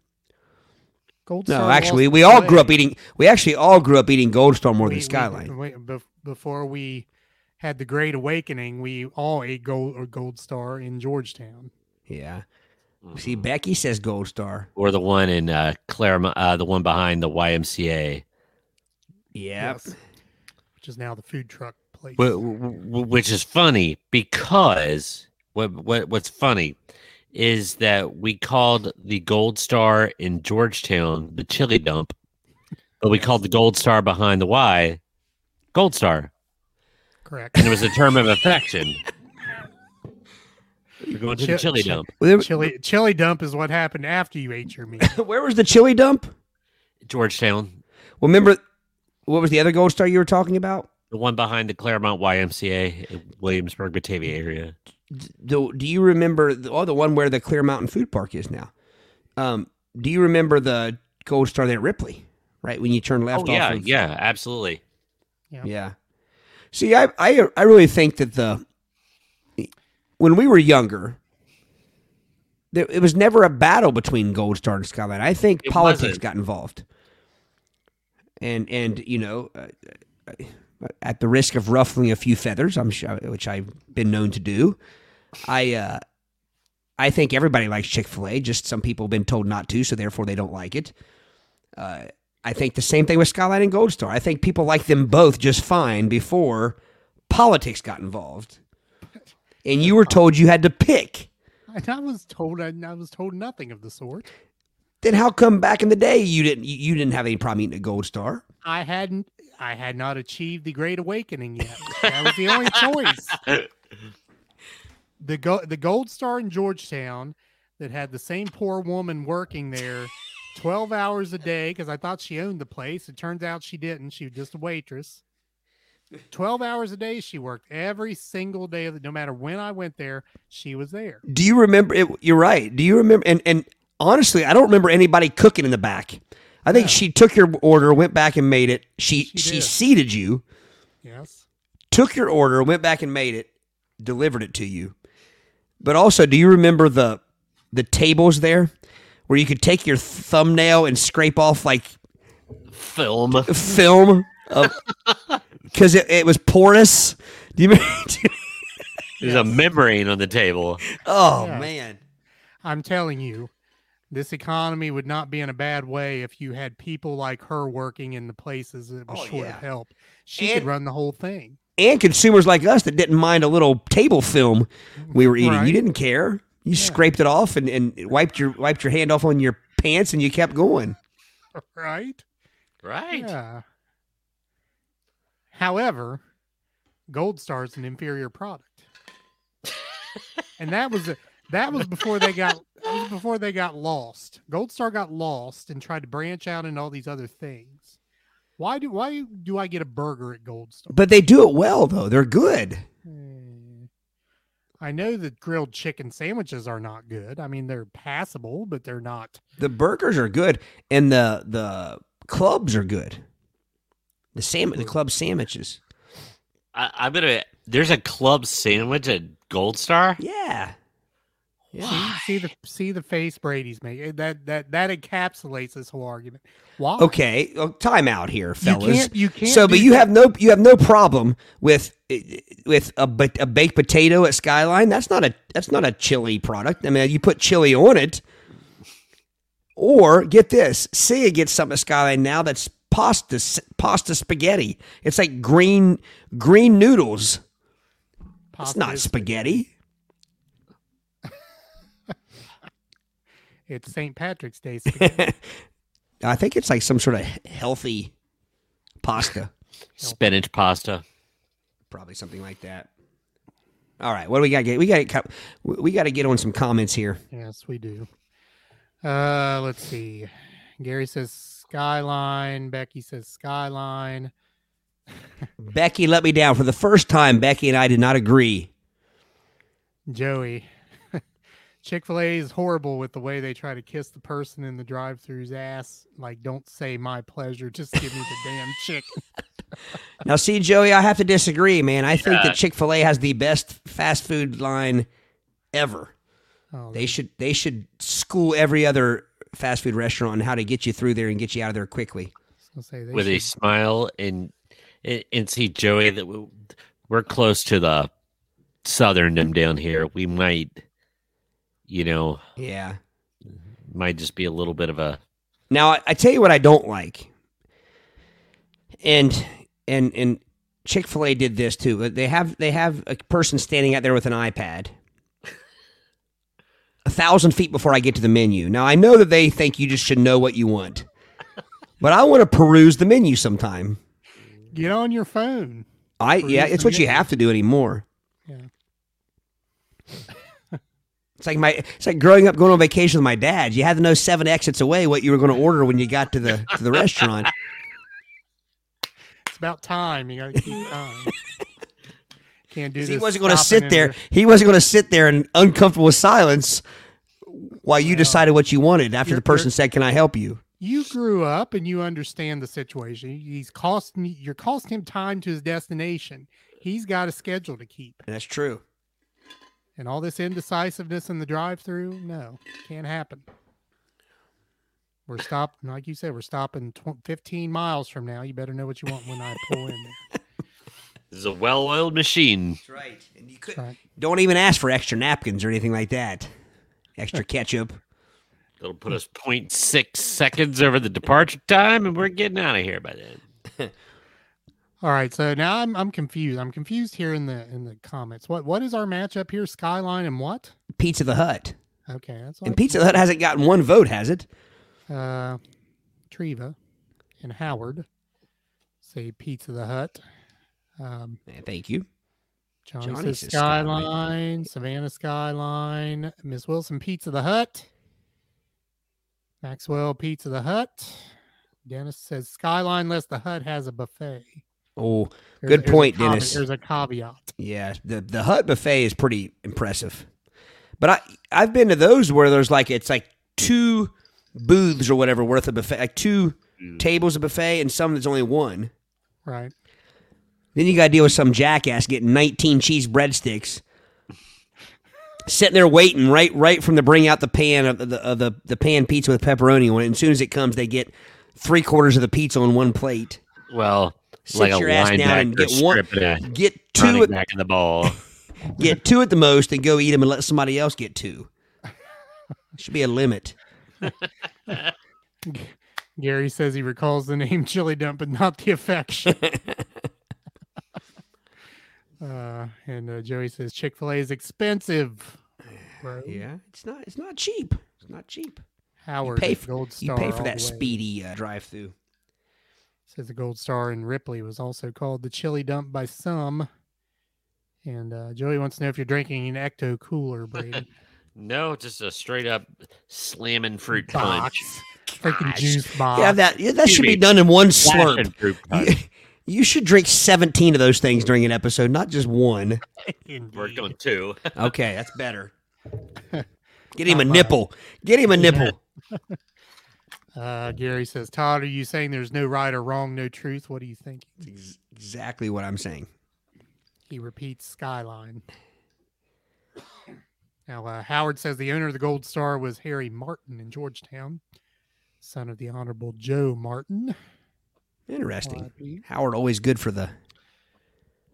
Gold No, Star actually, we all grew up eating. We actually all grew up eating Gold Star more We- than Skyline. we- bef- before we had the Great Awakening, we all ate gold or Gold Star in Georgetown. yeah. See, Becky says Gold Star. or the one in uh, Clermont, uh, the one behind the YMCA, Yeah. Yes. Which is now the food truck place. wh- wh- which is funny because what what what's funny is that we called the Gold Star in Georgetown the chili dump, but we called the Gold Star behind the Y Gold Star, Correct. and it was a term of affection. We're going to the chili chi- dump, Well, chili chili dump is what happened after you ate your meat. Where was the chili dump? Georgetown, Well, remember what was the other Gold Star you were talking about? the one behind the Clermont YMCA, in Williamsburg, Batavia area. do, do you remember the, oh the one where the Clear Mountain Food Park is now? Um, do you remember the Gold Star there at Ripley? Right when you turn left. Oh yeah, off of, yeah, absolutely. yeah. See, I, I I really think that the when we were younger, there, it was never a battle between Gold Star and Skyline. I think It politics wasn't. got involved, and and you know. Uh, at the risk of ruffling a few feathers, I'm sure, which I've been known to do, I uh, I think everybody likes Chick Fil A. Just some people have been told not to, so therefore they don't like it. Uh, I think the same thing with Skyline and Gold Star. I think people liked them both just fine before politics got involved, and you were told you had to pick. And I was told I, I was told nothing of the sort. Then how come back in the day you didn't you, you didn't have any problem eating a Gold Star? I hadn't I had not achieved the Great Awakening yet. That was the only choice. The go- the Gold Star in Georgetown that had the same poor woman working there 12 hours a day because I thought she owned the place. It turns out she didn't. She was just a waitress. 12 hours a day she worked every single day of the no matter when I went there, she was there. Do you remember? It, you're right. Do you remember? And and honestly, I don't remember anybody cooking in the back. I think No. she took your order, went back and made it. She She she, seated you, Yes. took your order, went back and made it, delivered it to you. But also, do you remember the the tables there where you could take your thumbnail and scrape off like Film. film because it, it was porous? Do you remember? There's a membrane on the table. oh Yes. man. I'm telling you, this economy would not be in a bad way if you had people like her working in the places that was Oh, short yeah. of help. She And- could run the whole thing. and consumers like us that didn't mind a little table film we were eating. Right. You didn't care. You scraped it off and, and wiped your wiped your hand off on your pants and you kept going. Right? Right. Yeah. However, Gold Star is an inferior product. and that was that was before they got was before they got lost. Gold Star got lost and tried to branch out into all these other things. Why do why do I get a burger at Gold Star? But they do it well though. They're good. I know that grilled chicken sandwiches are not good. I mean, they're passable, but they're not. The burgers are good and the the clubs are good. The salmon the club sandwiches. I, I'm gonna. There's a club sandwich at Gold Star. Yeah. See, see the see the face Brady's making. Eh, that that that encapsulates this whole argument. Why? Okay, well, time out here, You fellas. can't. You can't. so, but you that. have no you have no problem with with a, ba- a baked potato at Skyline. That's not a that's not a chili product. I mean, you put chili on it. Or get this, Sia gets something at Skyline now that's pasta pasta spaghetti. It's like green green noodles. It's not spaghetti. It's St. Patrick's Day. I think it's like some sort of healthy pasta, Spinach pasta. Probably something like that. All right, what do we got? Get we got to we got to get on some comments here. Yes, we do. Uh, let's see. Gary says skyline. Becky says skyline. Becky let me down for the first time. Becky and I did not agree. Joey. Chick fil A is horrible with the way they try to kiss the person in the drive through's ass. Like, don't say my pleasure, just give me the damn chicken. Now, see, Joey, I have to disagree, man. I think Yeah. that Chick Fil A has the best fast food line ever. Oh, They should they should school every other fast food restaurant on how to get you through there and get you out of there quickly. I'll say they with a smile and and- and see Joey that we- we're close to the southerndom down here. We might, you know, Yeah. might just be a little bit of a Now I, I tell you what I don't like, and and and Chick Fil A did this too. but They have they have a person standing out there with an iPad, a thousand feet before I get to the menu. Now I know that they think you just should know what you want, but I want to peruse the menu sometime. get on your phone. I Peruse yeah, it's what you have to do anymore. Yeah. It's like my it's like growing up going on vacation with my dad. You had to know seven exits away what you were going to order when you got to the to the restaurant. It's about time. You got to keep time. Uh, can't do this. He wasn't going to sit there. He wasn't going to sit there in uncomfortable silence while you decided what you wanted after the person said, "Can I help you?" You grew up and you understand the situation. He's costing you're costing him time to his destination. He's got a schedule to keep. That's true. And all this indecisiveness in the drive-through, no, can't happen. We're stopping, like you said, we're stopping tw- 15 miles from now. You better know what you want when I pull in there. this is a well-oiled machine. That's right. And you could Right. don't even ask for extra napkins or anything like that. Extra ketchup. It'll put us 0.6 seconds over the departure time, and we're getting out of here by then. All right, so now I'm I'm confused. I'm confused here in the in the comments. What what is our matchup here? Skyline and what? Pizza the Hut. Okay, that's And what Pizza the Hut hasn't gotten one vote, has it? Uh Treva and Howard say Pizza the Hut. Um, thank you. Johnny, says Skyline, Skyline. Savannah Skyline, Miss Wilson Pizza the Hut, Maxwell Pizza the Hut. Dennis says Skyline unless the hut has a buffet. Oh, There's- Good point, caveat- Dennis. There's a caveat. yeah. The the Hut buffet is pretty impressive. But I I've been to those where there's like it's like two booths or whatever worth of buffet, like two mm. tables of buffet, and some that's only one. Right. Then you got to deal with some jackass getting 19 cheese breadsticks, sitting there waiting right right from the bring out the pan of the of the, the pan pizza with pepperoni on it. And as soon as it comes, they get three quarters of the pizza on one plate. Well, Sit like a your ass down and get one, stripping a get two, at, back in the ball. get two at the most, and go eat them and let somebody else get two. Should be a limit. Gary says he recalls the name Chili Dump, but not the affection. uh, and uh, Joey says Chick Fil A is expensive. Bro. Yeah, it's not. It's not cheap. It's not cheap. Howard pay for- Gold You Star. pay for that speedy uh, drive-through. Says the Gold Star in Ripley was also called the Chili Dump by some. And uh, Joey wants to know if you're drinking an Ecto Cooler, Brady. No, just a straight up slamming fruit punch. Freaking juice box. Yeah, that yeah, that should be done in one slurp. fruit You, punch. you should drink 17 of those things during an episode, not just one. We're going two. Okay, that's better. Get him a nipple. Get him a nipple. Uh, Gary says, Todd, are you saying there's no right or wrong, no truth? What do you think? That's ex- exactly what I'm saying. He repeats Skyline. Now, uh, Howard says the owner of the Gold Star was Harry Martin in Georgetown, son of the Honorable Joe Martin. Interesting. RIP. Howard always good for the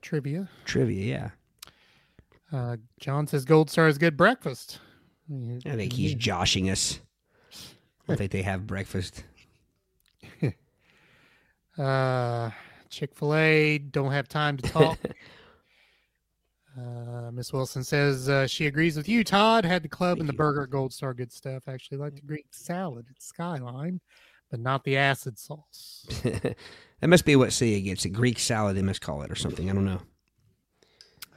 Trivia. trivia. Yeah, Uh, John says Gold Star is good breakfast. I think he's joshing us. I think they have breakfast. Uh, Chick Fil A don't have time to talk. uh, Miss Wilson says uh, she agrees with you. Todd had the club and the you. burger Gold Star. Good stuff. Actually, like the Greek salad at Skyline, but not the acid sauce. that must be what Sia gets. A Greek salad, they must call it, or something. I don't know.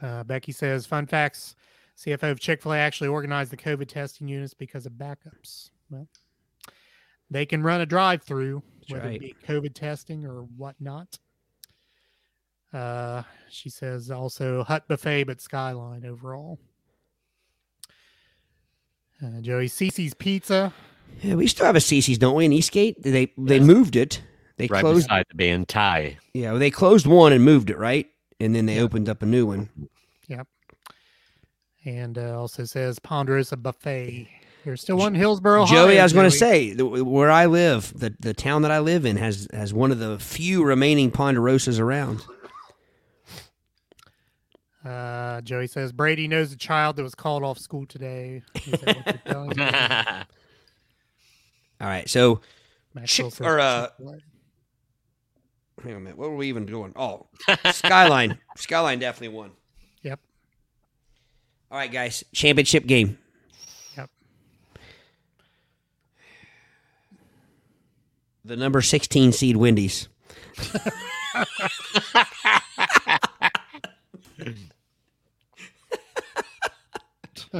Uh, Becky says, "Fun facts: CFO of Chick Fil A actually organized the COVID testing units because of backups. Well, they can run a drive-through, whether right. it be COVID testing or whatnot." Uh, she says also Hut Buffet, but Skyline overall. Uh, Joey CiCi's Pizza. Yeah, we still have a CiCi's, don't we? In Eastgate, they they moved it. They right closed. beside the band Thai. Yeah, well, they closed one and moved it, right? And then they Yeah. opened up a new one. Yep. And uh, also says Ponderosa Buffet. There's still one in Hillsboro. Joey, Ohio, I was going to say the, where I live, the the town that I live in has has one of the few remaining Ponderosas around. Uh, Joey says Brady knows a child that was called off school today. Is that what you're telling me? All right, so Maxwell Chick- or, uh, Chick-fil-A. hang on a minute. What were we even doing? Oh, Skyline. Skyline definitely won. Yep. All right, guys, championship game. Yep. The number sixteen seed Wendy's.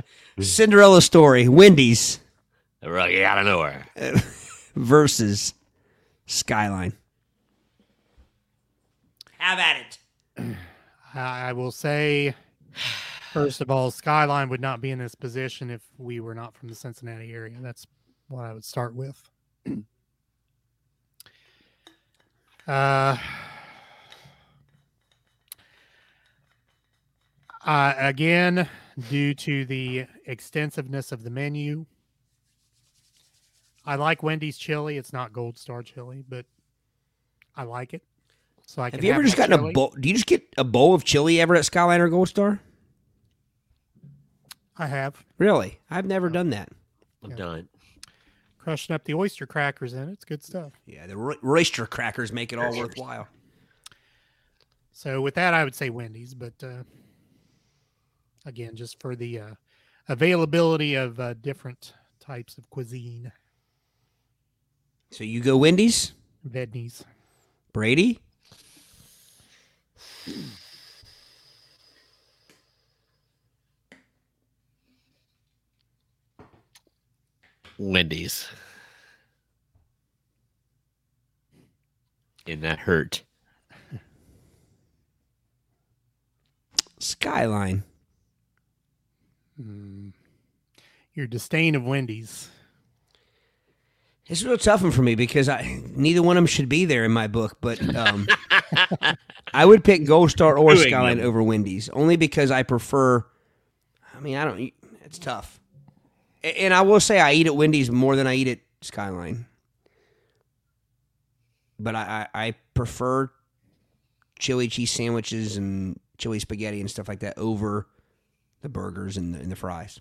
Cinderella story. Wendy's Right out of nowhere. versus Skyline. Have at it. I I will say, first of all, Skyline would not be in this position if we were not from the Cincinnati area. That's what I would start with. uh, uh, again, due to the extensiveness of the menu, I like Wendy's chili. It's not Gold Star chili, but I like it. So I can Have you ever just gotten chili. a bowl? Do you just get a bowl of chili ever at Skyline or Gold Star? I have. Really? I've never done that. I'm Yeah. done. crushing up the oyster crackers in it. It's good stuff. Yeah, the ro- roister crackers make it all worthwhile. So with that, I would say Wendy's, but uh, again, just for the uh, availability of uh, different types of cuisine, So you go Wendy's, Vednies. Brady. Wendy's. And that hurt. Skyline. Mm. Your disdain of Wendy's. It's a real tough one for me because I neither one of them should be there in my book. But um, I would pick Gold Star or Skyline over Wendy's only because I prefer. I mean, I don't. eat- It's tough, and I will say I eat at Wendy's more than I eat at Skyline. But I, I, I prefer chili cheese sandwiches and chili spaghetti and stuff like that over the burgers and the, and the fries.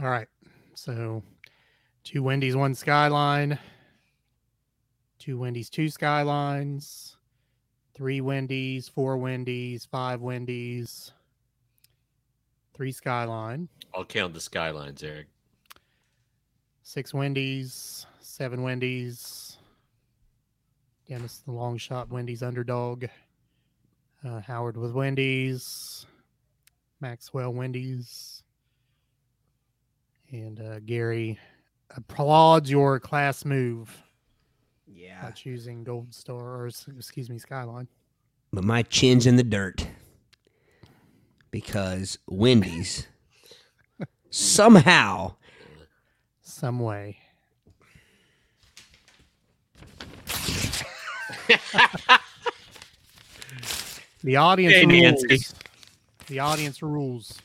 All right. So two Wendy's, one Skyline. Two Wendy's, two Skylines. Three Wendy's, four Wendy's, five Wendy's. Three Skyline. I'll count the skylines, Eric. Six Wendy's, seven Wendy's. Again, it's the long shot Wendy's underdog. Uh, Howard with Wendy's. Maxwell Wendy's. And uh, Gary applauds your class move by Yeah. choosing Gold Star or excuse me, Skyline. but my chin's in the dirt because Wendy's somehow Some way. the audience Hey, rules. Nancy. The audience rules.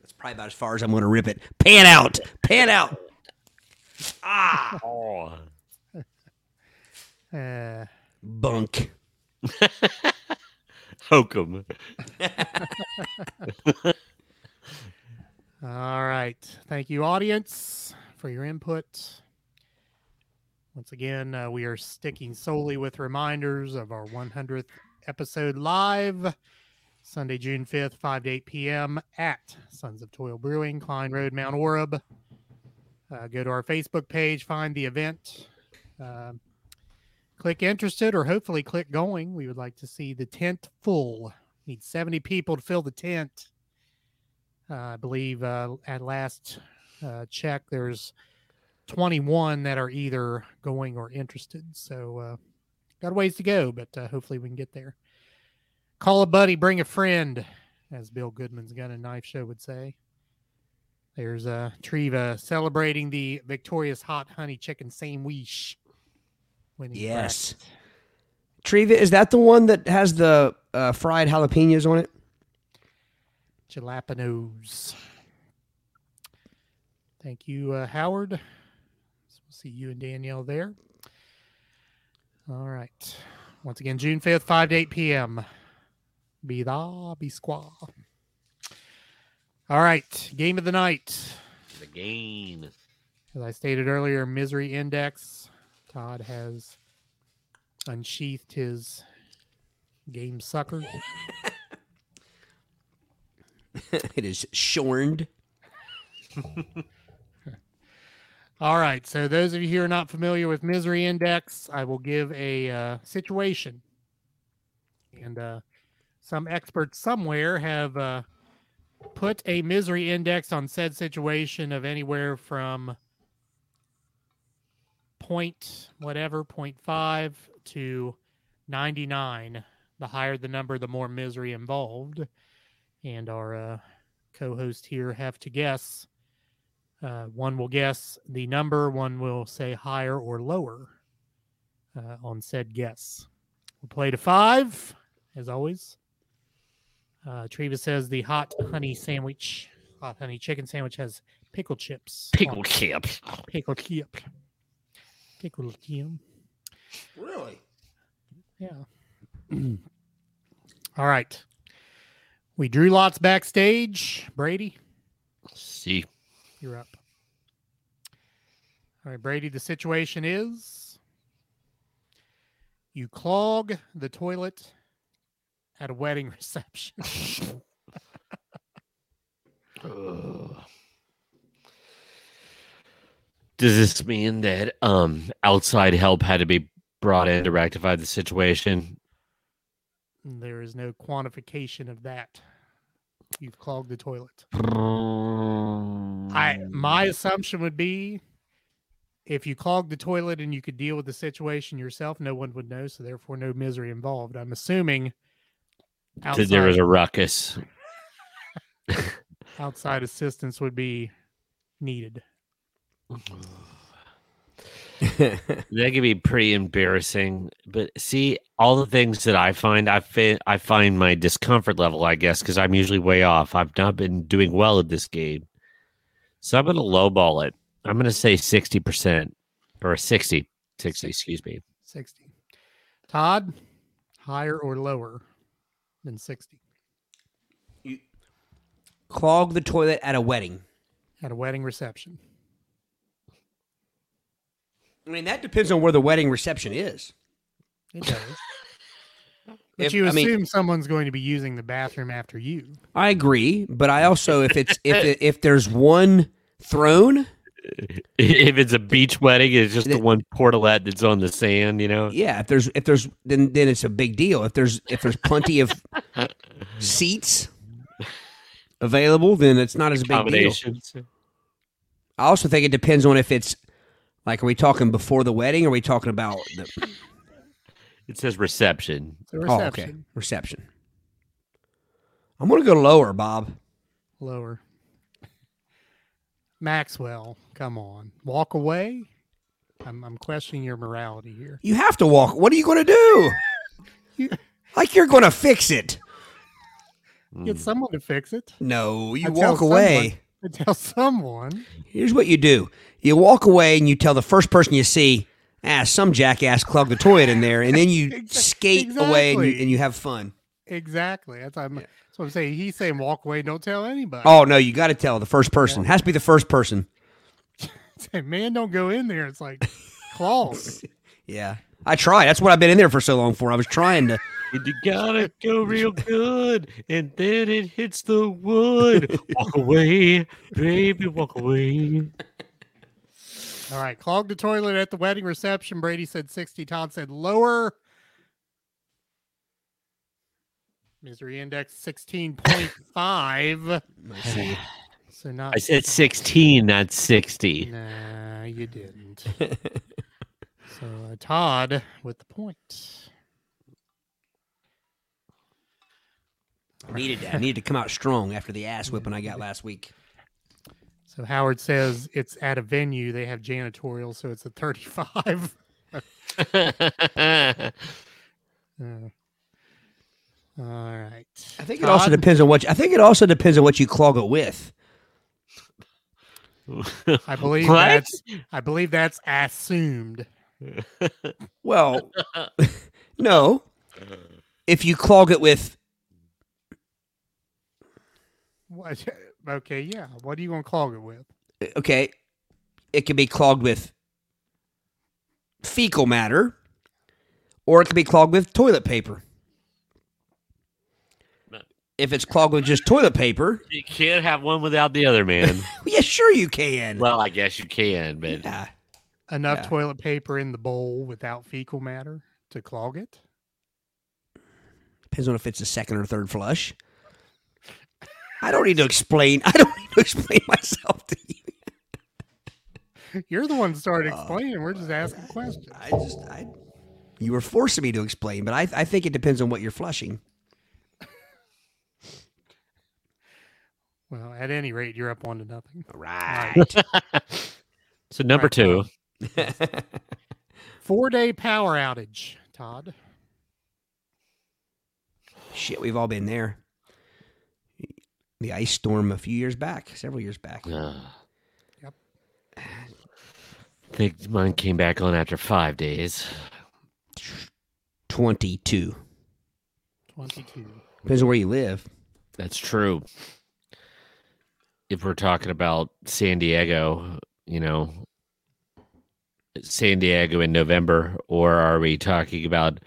that's probably about as far as I'm going to rip it. Pan out, pan out. Ah, Oh. Uh, bunk. Hokum. all right. Thank you, audience, for your input. Once again, uh, we are sticking solely with reminders of our 100th episode live. Sunday, June 5th, 5 to 8 p.m. at Sons of Toil Brewing, Klein Road, Mount Orab. Uh, go to our Facebook page, find the event, uh, click interested, or hopefully click going. We would like to see the tent full. Need 70 people to fill the tent. Uh, I believe uh, at last uh, check, there's 21 that are either going or interested. So, uh, got a ways to go, but uh, hopefully we can get there. Call a buddy, bring a friend, as Bill Goodman's Gun and Knife Show would say. There's uh, Treva celebrating the victorious hot honey chicken same winning Yes. bracket. Treva, is that the one that has the uh, fried jalapenos on it? Jalapenos. Thank you, uh, Howard. So we'll see you and Danielle there. All right. Once again, June 5th, 5 to 8 p.m. Be da, be squaw. All right. Game of the night. The game. As I stated earlier, Misery Index. Todd has unsheathed his game sucker. it is shorned. All right. So, those of you who are not familiar with Misery Index, I will give a uh, situation. And uh, some experts somewhere have uh, put a misery index on said situation of anywhere from point whatever, point five to 99. The higher the number, the more misery involved. And our uh, co host here have to guess. Uh, one will guess the number, one will say higher or lower uh, on said guess. We'll play to five, as always. Uh, Treva says the hot honey sandwich, hot honey chicken sandwich has pickle chips. Pickle chips. Pickle chip. Pickle chip. Really? Yeah. All right. We drew lots backstage. Brady, See. You're up. All right, Brady, the situation is you clog the toilet at a wedding reception. Does this mean that um outside help had to be brought in to rectify the situation? there is no quantification of that. You've clogged the toilet. I Mm. my assumption would be if you clogged the toilet and you could deal with the situation yourself, no one would know, so therefore no misery involved. I'm assuming that there was a ruckus. outside assistance would be needed. That could be pretty embarrassing. But see, all the things that I find, I fi- I find my discomfort level, I guess, because I'm usually way off. I've not been doing well at this game, so I'm going to lowball it. I'm going to say sixty percent or 60, 60, excuse me. 60. Todd, higher or lower than 60 You Clog the toilet at a wedding. at a wedding reception. I mean, that depends on where the wedding reception is. It does. But If- you I assume mean- someone's going to be using the bathroom after you. I agree, but I also if it's if it, if there's one throne, If it's a beach wedding, it's just the one portalette that's on the sand, you know. yeah, if there's if there's then then it's a big deal. If there's if there's plenty of seats available, then it's not as big deal. I also think it depends on if it's like are we talking before the wedding or are we talking about the It says reception. So Oh, okay. reception, Reception. I'm gonna go lower, Bob. lower. Maxwell, come on. Walk away? I'm, I'm questioning your morality here. You have to walk. What are you gonna do? You- like you're gonna fix it. Get hmm. someone to fix it. No, you I walk away. I tell someone. Here's what you do: you walk away and you tell the first person you see, "Ah, some jackass clogged the toilet in there," and then you Exa- skate away and you, and you have fun. Exactly. That's, I'm, that's what I'm saying. He's saying walk away, don't tell anybody. Oh no, you got to tell the first person. Has to be the first person. Say, man, don't go in there. It's like claws. Yeah, I tried. That's what I've been in there for so long for. I was trying to And you gotta go real good, and then it hits the wood. Walk away, baby, walk away. All right. Clogged the toilet at the wedding reception. Brady said 60. Todd said lower. Misery index 16.5. I see. So not. I said 16, not 60. Nah, you didn't. so uh, Todd with the point. I needed that. I needed to come out strong after the ass whipping I got last week. So Howard says it's at a venue. They have janitorial, so it's a 35. Uh, all right. I think it also depends on what. You, I think it also depends on what you clog it with. I believe What? that's I believe that's assumed. Well, no. If you clog it with, What? Okay, yeah. What are you going to clog it with? Uh, okay, it can be clogged with fecal matter, or it can be clogged with toilet paper. If it's clogged with just toilet paper, you can't have one without the other, man. yeah, sure you can. well, I guess you can, but yeah. Enough Yeah. toilet paper in the bowl without fecal matter to clog it? Depends on if it's a second or third flush. I don't need to explain. I don't need to explain myself to you. You're the one that started oh, explaining. We're just asking questions. I just, I, you were forcing me to explain, but I, I think it depends on what you're flushing. Well, at any rate, you're up one to nothing. Right. so number Right, two. Four day power outage, Todd. Shit, we've all been there. The ice storm a few years back, several years back. Uh, Yep. I think mine came back on after five days. 22. 22. Depends on where you live. That's true. If we're talking about San Diego, you know, San Diego in November, or are we talking about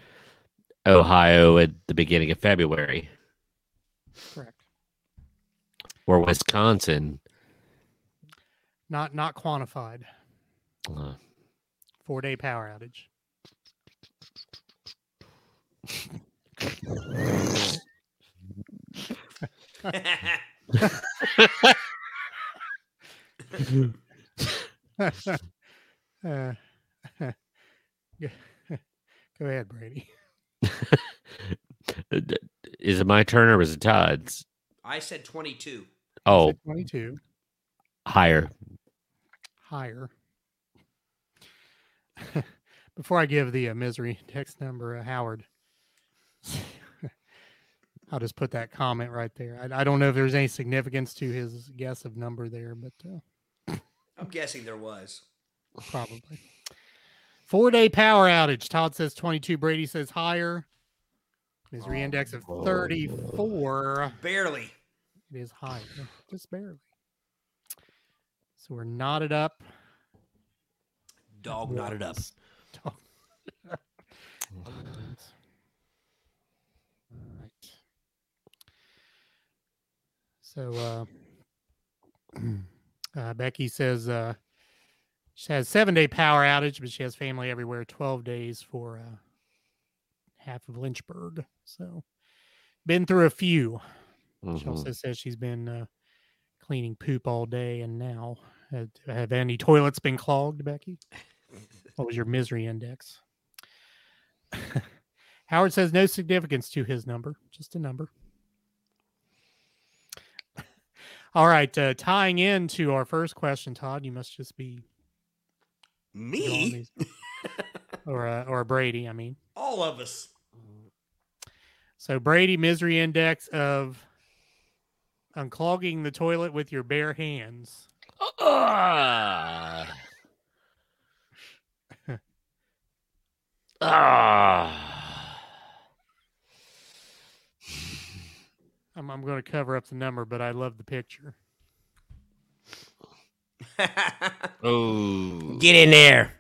Ohio at the beginning of February Correct. Or Wisconsin? Not not quantified. Uh, Four day power outage. Uh, go go ahead, Brady. is it my turn or was it Todd's? I said 22. Oh, 22 higher. higher. Before I give the uh, misery text number, uh, Howard, I'll just put that comment right there. I, I don't know if there's any significance to his guess of number there, but uh, I'm guessing there was. probably. Four day power outage. Todd says 22. Brady says higher. Misery index of 34. Barely. It is high, just barely. So we're knotted up. Dog knotted up. Right. So uh, uh, Becky says uh, she has seven day power outage, but she has family everywhere. Twelve days for uh, half of Lynchburg. So been through a few. She Mhm. also says she's been uh, cleaning poop all day, and now have, have any toilets been clogged, Becky? What was your misery index? Howard says no significance to his number, just a number. All right, uh, tying into our first question, Todd, you must just be Me? or uh, or Brady, I mean. All of us. So Brady misery index of unclogging the toilet with your bare hands. Ah. Ah. I'm, I'm going to cover up the number, but I love the picture. Oh. Get in there.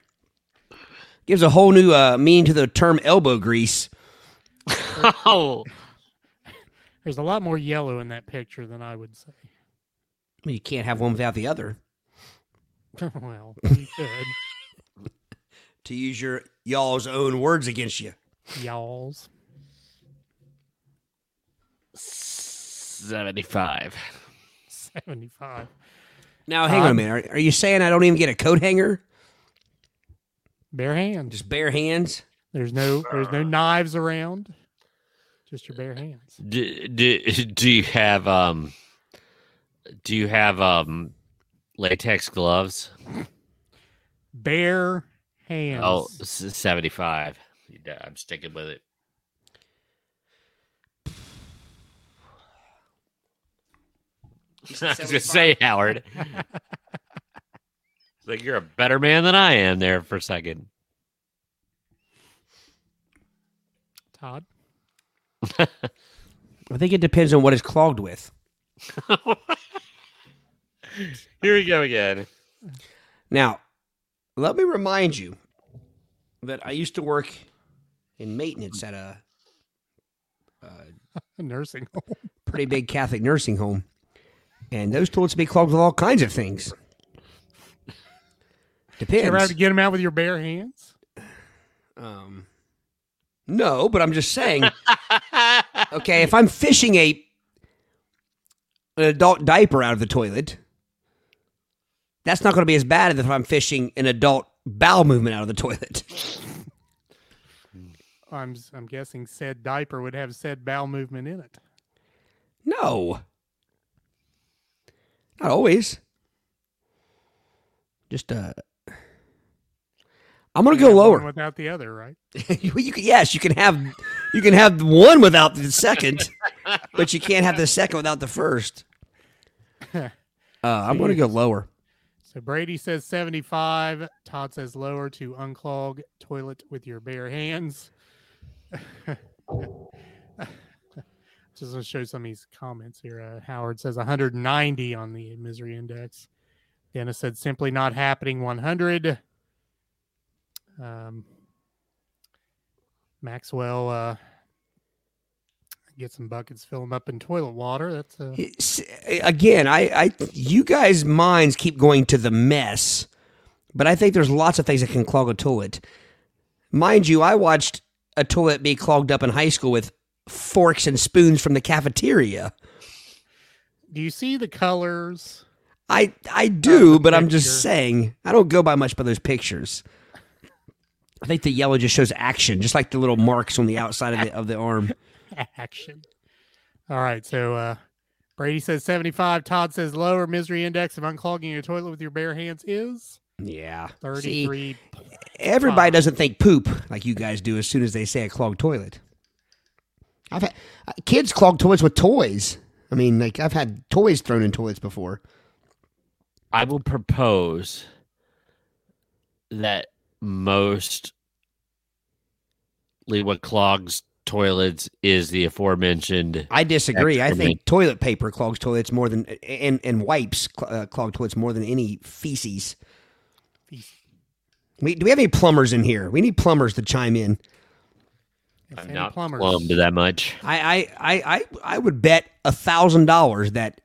Gives a whole new uh, meaning to the term elbow grease. Oh, There's a lot more yellow in that picture than I would say. Well, you can't have one without the other. well, you could. To use your y'all's own words against you. Y'alls. 75. 75. Now, hang on a Um, minute. Are, are you saying I don't even get a coat hanger? Bare hands. Just bare hands? There's no there's no knives around. Just your bare hands. Do, do, do you have um do you have um latex gloves? Bare hands. Oh, 75. I'm sticking with it. I was gonna say, Howard. It's like you're a better man than I am there for a second. Todd. I think it depends on what it's clogged with. Here we go again. Now, let me remind you that I used to work in maintenance at a A nursing home. pretty big Catholic nursing home, and those toilets would be clogged with all kinds of things. Depends. You ever have to get them out with your bare hands? Um, no, but I'm just saying. Okay, if I'm fishing a an adult diaper out of the toilet, that's not going to be as bad as if I'm fishing an adult bowel movement out of the toilet. I'm I'm guessing said diaper would have said bowel movement in it. No, not always. Just uh, I'm gonna You go lower. without the other, right? you, you can, yes, you can have you can have one without the second, but you can't have the second without the first. Uh, I'm going to go lower. So Brady says 75. Todd says lower to unclog toilet with your bare hands. Just to show some of these comments here. Uh, Howard says 190 on the misery index. Dennis said simply not happening 100. Um, Maxwell uh, get some buckets, fill them up in toilet water. That's uh, It's- Again, I, I, you guys' minds keep going to the mess, but I think there's lots of things that can clog a toilet. Mind you, I watched a toilet be clogged up in high school with forks and spoons from the cafeteria. Do you see the colors? I, I do, but I'm just saying, I don't go by much by those pictures. I think the yellow just shows action, just like the little marks on the outside of the of the arm. action. All right, so uh Brady says 75. Todd says lower misery index of unclogging your toilet with your bare hands is Yeah. See, 33. everybody doesn't think poop like you guys do as soon as they say a clogged toilet. I've had uh, kids clog toilets with toys. I mean, like I've had toys thrown in toilets before. I will propose that most what clogs toilets is the aforementioned I disagree. I think toilet paper clogs toilets more than and and wipes cl- uh, clog toilets more than any feces. We, do we have any plumbers in here? We need plumbers to chime in. I'm not plumbers- plumbed that much. I I I I, I would bet a thousand dollars that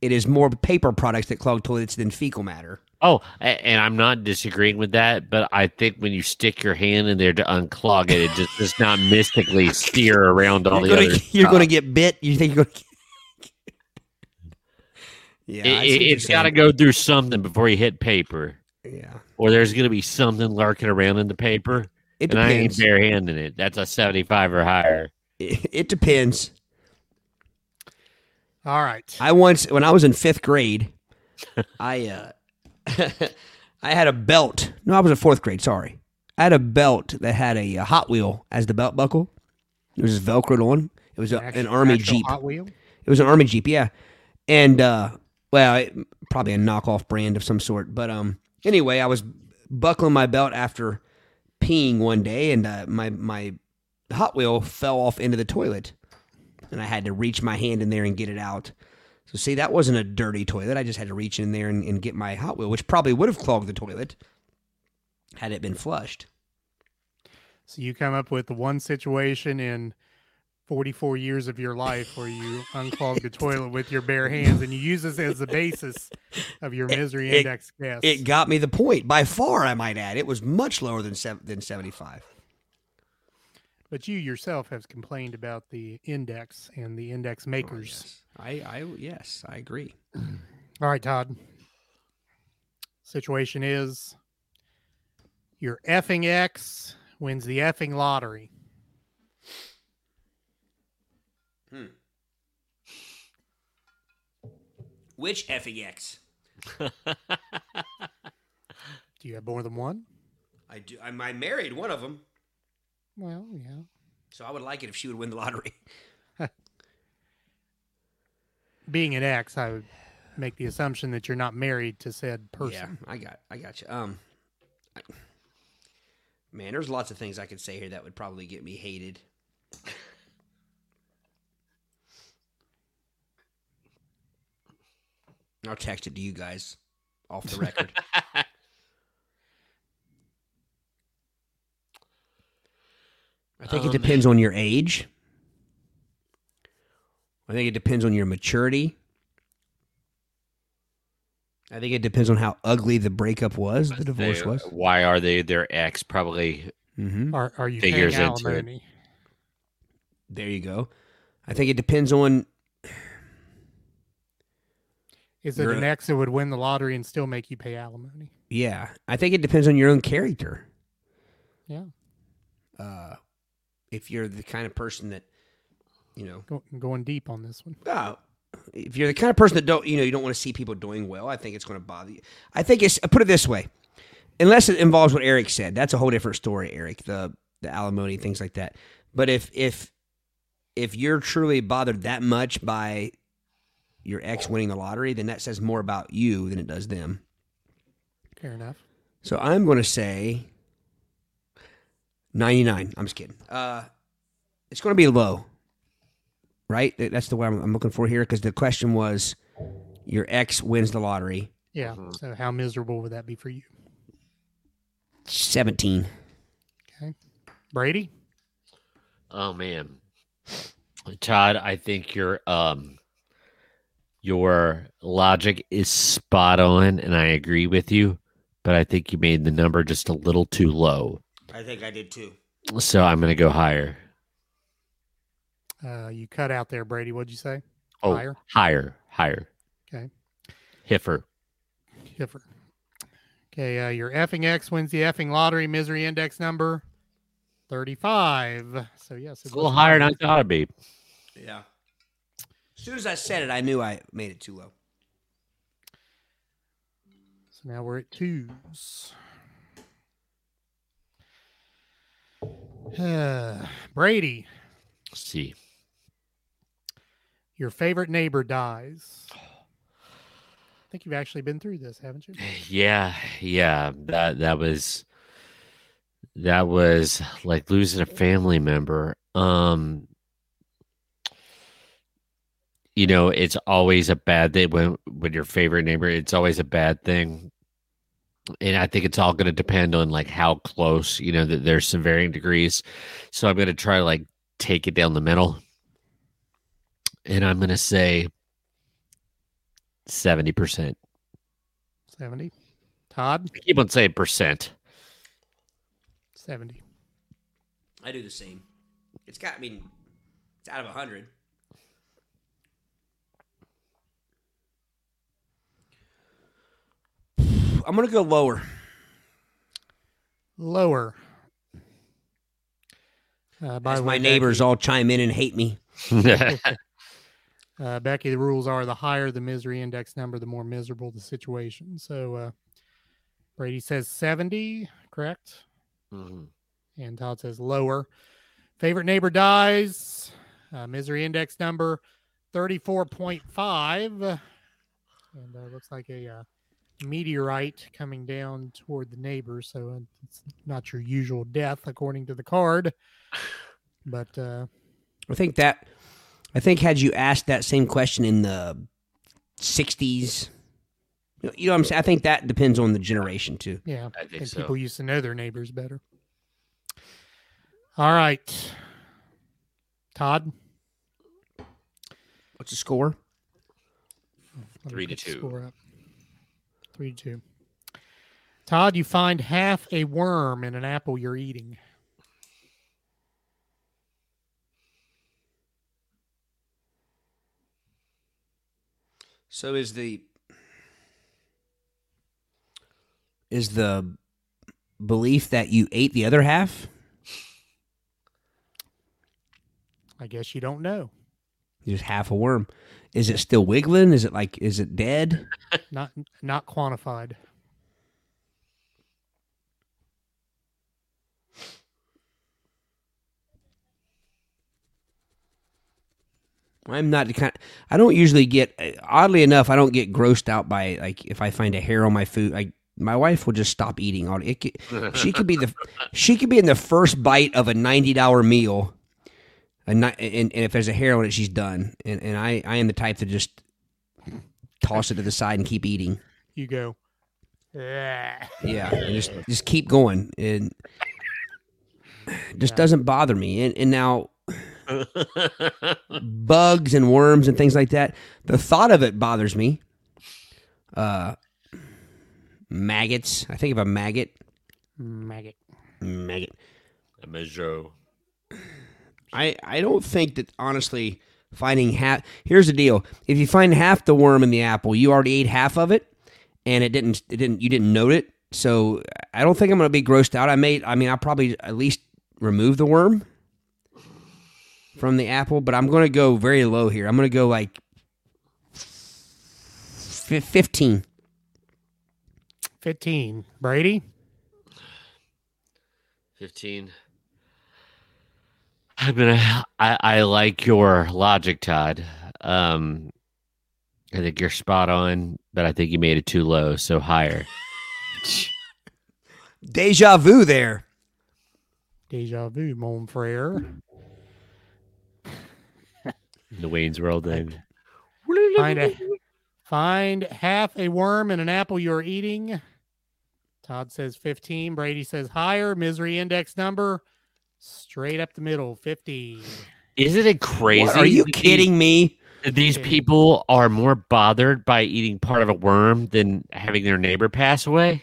it is more paper products that clog toilets than fecal matter. Oh, and I'm not disagreeing with that, but I think when you stick your hand in there to unclog it, it just does not mystically steer around all You're the gonna, other. you're going to get bit. You think you're going to? Yeah, I it, has got to go through something before you hit paper, Yeah, or there's going to be something lurking around in the paper, it and I ain't depends. barehanding it. That's a 75 or higher. It, it depends. All right. I once, when I was in fifth grade, I uh, I had a belt. No, I was in fourth grade. Sorry, I had a belt that had a, uh Hot Wheel as the belt buckle. It was just velcroed on. It was a, an army jeep. Hot Wheel. It was an army jeep, yeah. And uh well, it, probably a knockoff brand of some sort. But um anyway, I was buckling my belt after peeing one day and uh, my my Hot Wheel fell off into the toilet. And I had to reach my hand in there and get it out. So see, that wasn't a dirty toilet. I just had to reach in there and, and get my Hot Wheel, which probably would have clogged the toilet had it been flushed. So you come up with the one situation in 44 years of your life where you unclog the toilet with your bare hands and you use this as the basis of your misery it- index guess. It got me the point by far. I might add, it was much lower than than seventy five. but you yourself have complained about the index and the index oh, makers. I, I yes, I agree. All right, Todd. Situation is your effing X wins the effing lottery. Hmm. Which effing FEX? Do you have more than one? I do. I, I married one of them, Well, yeah. so I would like it if she would win the lottery. Being an ex, I would make the assumption that you're not married to said person. Yeah, I got, I got you. Um, I, man, there's lots of things I could say here that would probably get me hated. I'll text it to you guys off the record. I think it Um, depends on your age. I think it depends on your maturity. I think it depends on how ugly the breakup was, the divorce They- was. Why are they their ex? Probably Mm-hmm. Are, are you Figures paying into it. alimony? There you go. I think it depends on. Is it You're an ex that would win the lottery and still make you pay alimony? Yeah, I think it depends on your own character. Yeah. Uh, if you're the kind of person that, you know, Go, going deep on this one. if you're the kind of person that don't, you know, you don't want to see people doing well, I think it's going to bother you. I think it's. I put it this way, unless it involves what Eric said, that's a whole different story, Eric. The the alimony things like that. But if if if you're truly bothered that much by your ex winning the lottery, then that says more about you than it does them. Fair enough. So I'm going to say 99. I'm just kidding. Uh, it's going to be low, right? That's the way I'm, I'm looking for here because the question was your ex wins the lottery. Yeah. So how miserable would that be for you? 17. Okay. Brady? Oh man, Todd, I think your um your logic is spot on, and I agree with you. But I think you made the number just a little too low, I think I did too. so I'm going to go higher. Uh, you cut out there, Brady. What'd you say? Oh, Higher? higher, higher. Okay. Heifer. Hiffer. Okay, uh, your effing X wins the effing lottery misery index number 35. So, yes, It's a little higher than I thought it'd be. Yeah. As soon as I said it, I knew I made it too low. So now we're at twos. Uh, Brady, Let's see. Your favorite neighbor dies. I think you've actually been through this, haven't you? Yeah, yeah. That that was that was like losing a family member. Um you know, it's always a bad thing when when your favorite neighbor, it's always a bad thing. And I think it's all going to depend on like how close, you know, that there's some varying degrees. So I'm going to try to like take it down the middle. And I'm going to say 70%. 70. Todd, I keep on saying percent. 70. I do the same. It's got, I mean, it's out of 100. I'm going to go lower. Lower. Uh, by As my way, neighbors Becky, all chime in and hate me. uh, Becky, the rules are the higher the misery index number, the more miserable the situation. So uh, Brady says 70, correct? Mhm. And Todd says lower. Favorite neighbor dies. Uh, misery index number 34.5. And uh, looks like a uh, meteorite coming down toward the neighbor. So uh, it's not your usual death, according to the card. But uh, I think that, I think had you asked that same question in the 60s, you know, what I'm saying? I think that depends on the generation too. yeah, I think and so. people used to know their neighbors better. All right. Todd, What's the score? Let Three to two. score up. Three to two. Todd, you find half a worm in an apple you're eating. So is the is the belief that you ate the other half? I guess you don't know. Just half a worm. Is it still wiggling? Is it like is it dead? Not not quantified. I'm not the kind. I don't usually get. Oddly enough, I don't get grossed out by like if I find a hair on my food. Like my wife will just stop eating. All it. Could, she could be the. She could be in the first bite of a ninety dollar meal, and, not, and and if there's a hair on it, she's done. And and I I am the type to just toss it to the side and keep eating. You go. "Ah." Yeah, and just just keep going, and it just Yeah. doesn't bother me. And and now bugs and worms and things like that. The thought of it bothers me. Uh, maggots. I think of a maggot. Maggot. Maggot. A measure. I I don't think that honestly finding half. Here's the deal: if you find half the worm in the apple, you already ate half of it, and it didn't. It didn't. You didn't note it. So I don't think I'm going to be grossed out. I may. I mean, I'll probably at least remove the worm from the apple, but I'm going to go very low here. I'm going to go like fif- fifteen. 15. Brady? 15. I'm gonna. I, I like your logic, Todd. Um, I think you're spot on, but I think you made it too low, so higher. Deja vu there. Deja vu, mon frere. The Wayne's World thing. Find a, find half a worm in an apple you're eating. Todd says 15. Brady says higher. Misery index number straight up the middle 50. Isn't it crazy? What, are you these- kidding me? These people are more bothered by eating part of a worm than having their neighbor pass away.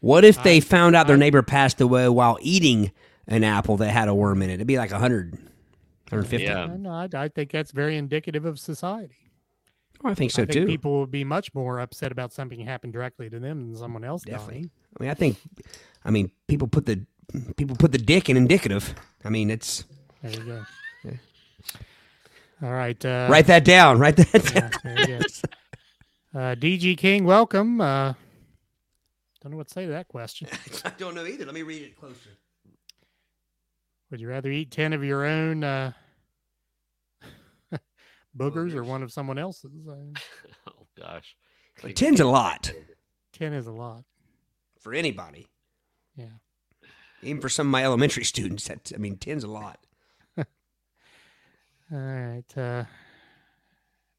What if they I- found out their neighbor passed away while eating an apple that had a worm in it? It'd be like 100, 150. Yeah. No, I, I think that's very indicative of society. Oh, I think so I think too. people would be much more upset about something happened directly to them than someone else Definitely. dying. I mean, I think, I mean, people put the people put the dick in indicative. I mean, it's There you go. All right. Uh, write that down. Write that yeah, down. there you go. Uh, DG King, welcome. Uh, don't know what to say to that question. I don't know either. Let me read it closer. Would you rather eat 10 of your own uh, boogers or one of someone else's? Oh gosh. But ten's a lot 10 is a lot. for anybody, Yeah. even for some of my elementary students. That I mean, ten's a lot. All right. Uh,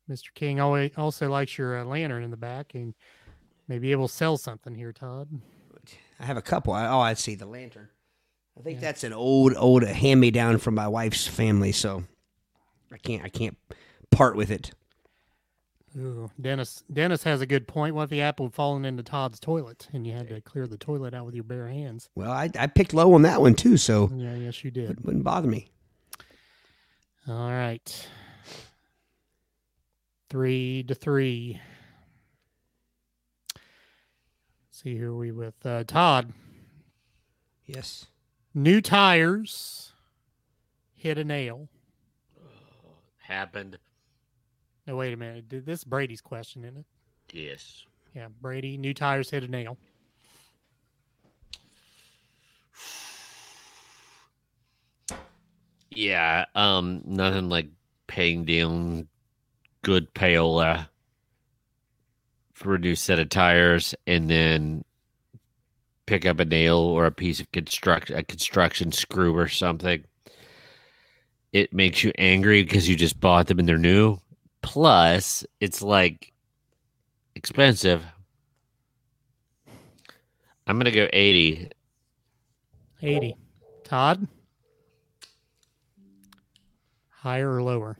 Mr. King always also likes your uh, lantern in the back and may be able to sell something here, Todd. I have a couple. I, oh, I see the lantern. I think Yeah. that's an old, old hand me down from my wife's family. So I can't, I can't part with it. Ooh, Dennis. Dennis has a good point. What if the apple had fallen into Todd's toilet and you had to clear the toilet out with your bare hands? Well, I, I picked low on that one too, so Yeah, yes, you did. it wouldn't bother me. All right. Three to three. See who are we with? Uh, Todd. Yes. New tires hit a nail. Happened. No, wait a minute. Did- This is Brady's question, isn't it? Yes. Yeah, Brady. New tires hit a nail. Yeah. Um. Nothing like paying down good payola for a new set of tires, and then pick up a nail or a piece of construction, a construction screw or something. It makes you angry because you just bought them and they're new. Plus, it's like expensive. I'm gonna go eighty. 80. Todd? Higher or lower?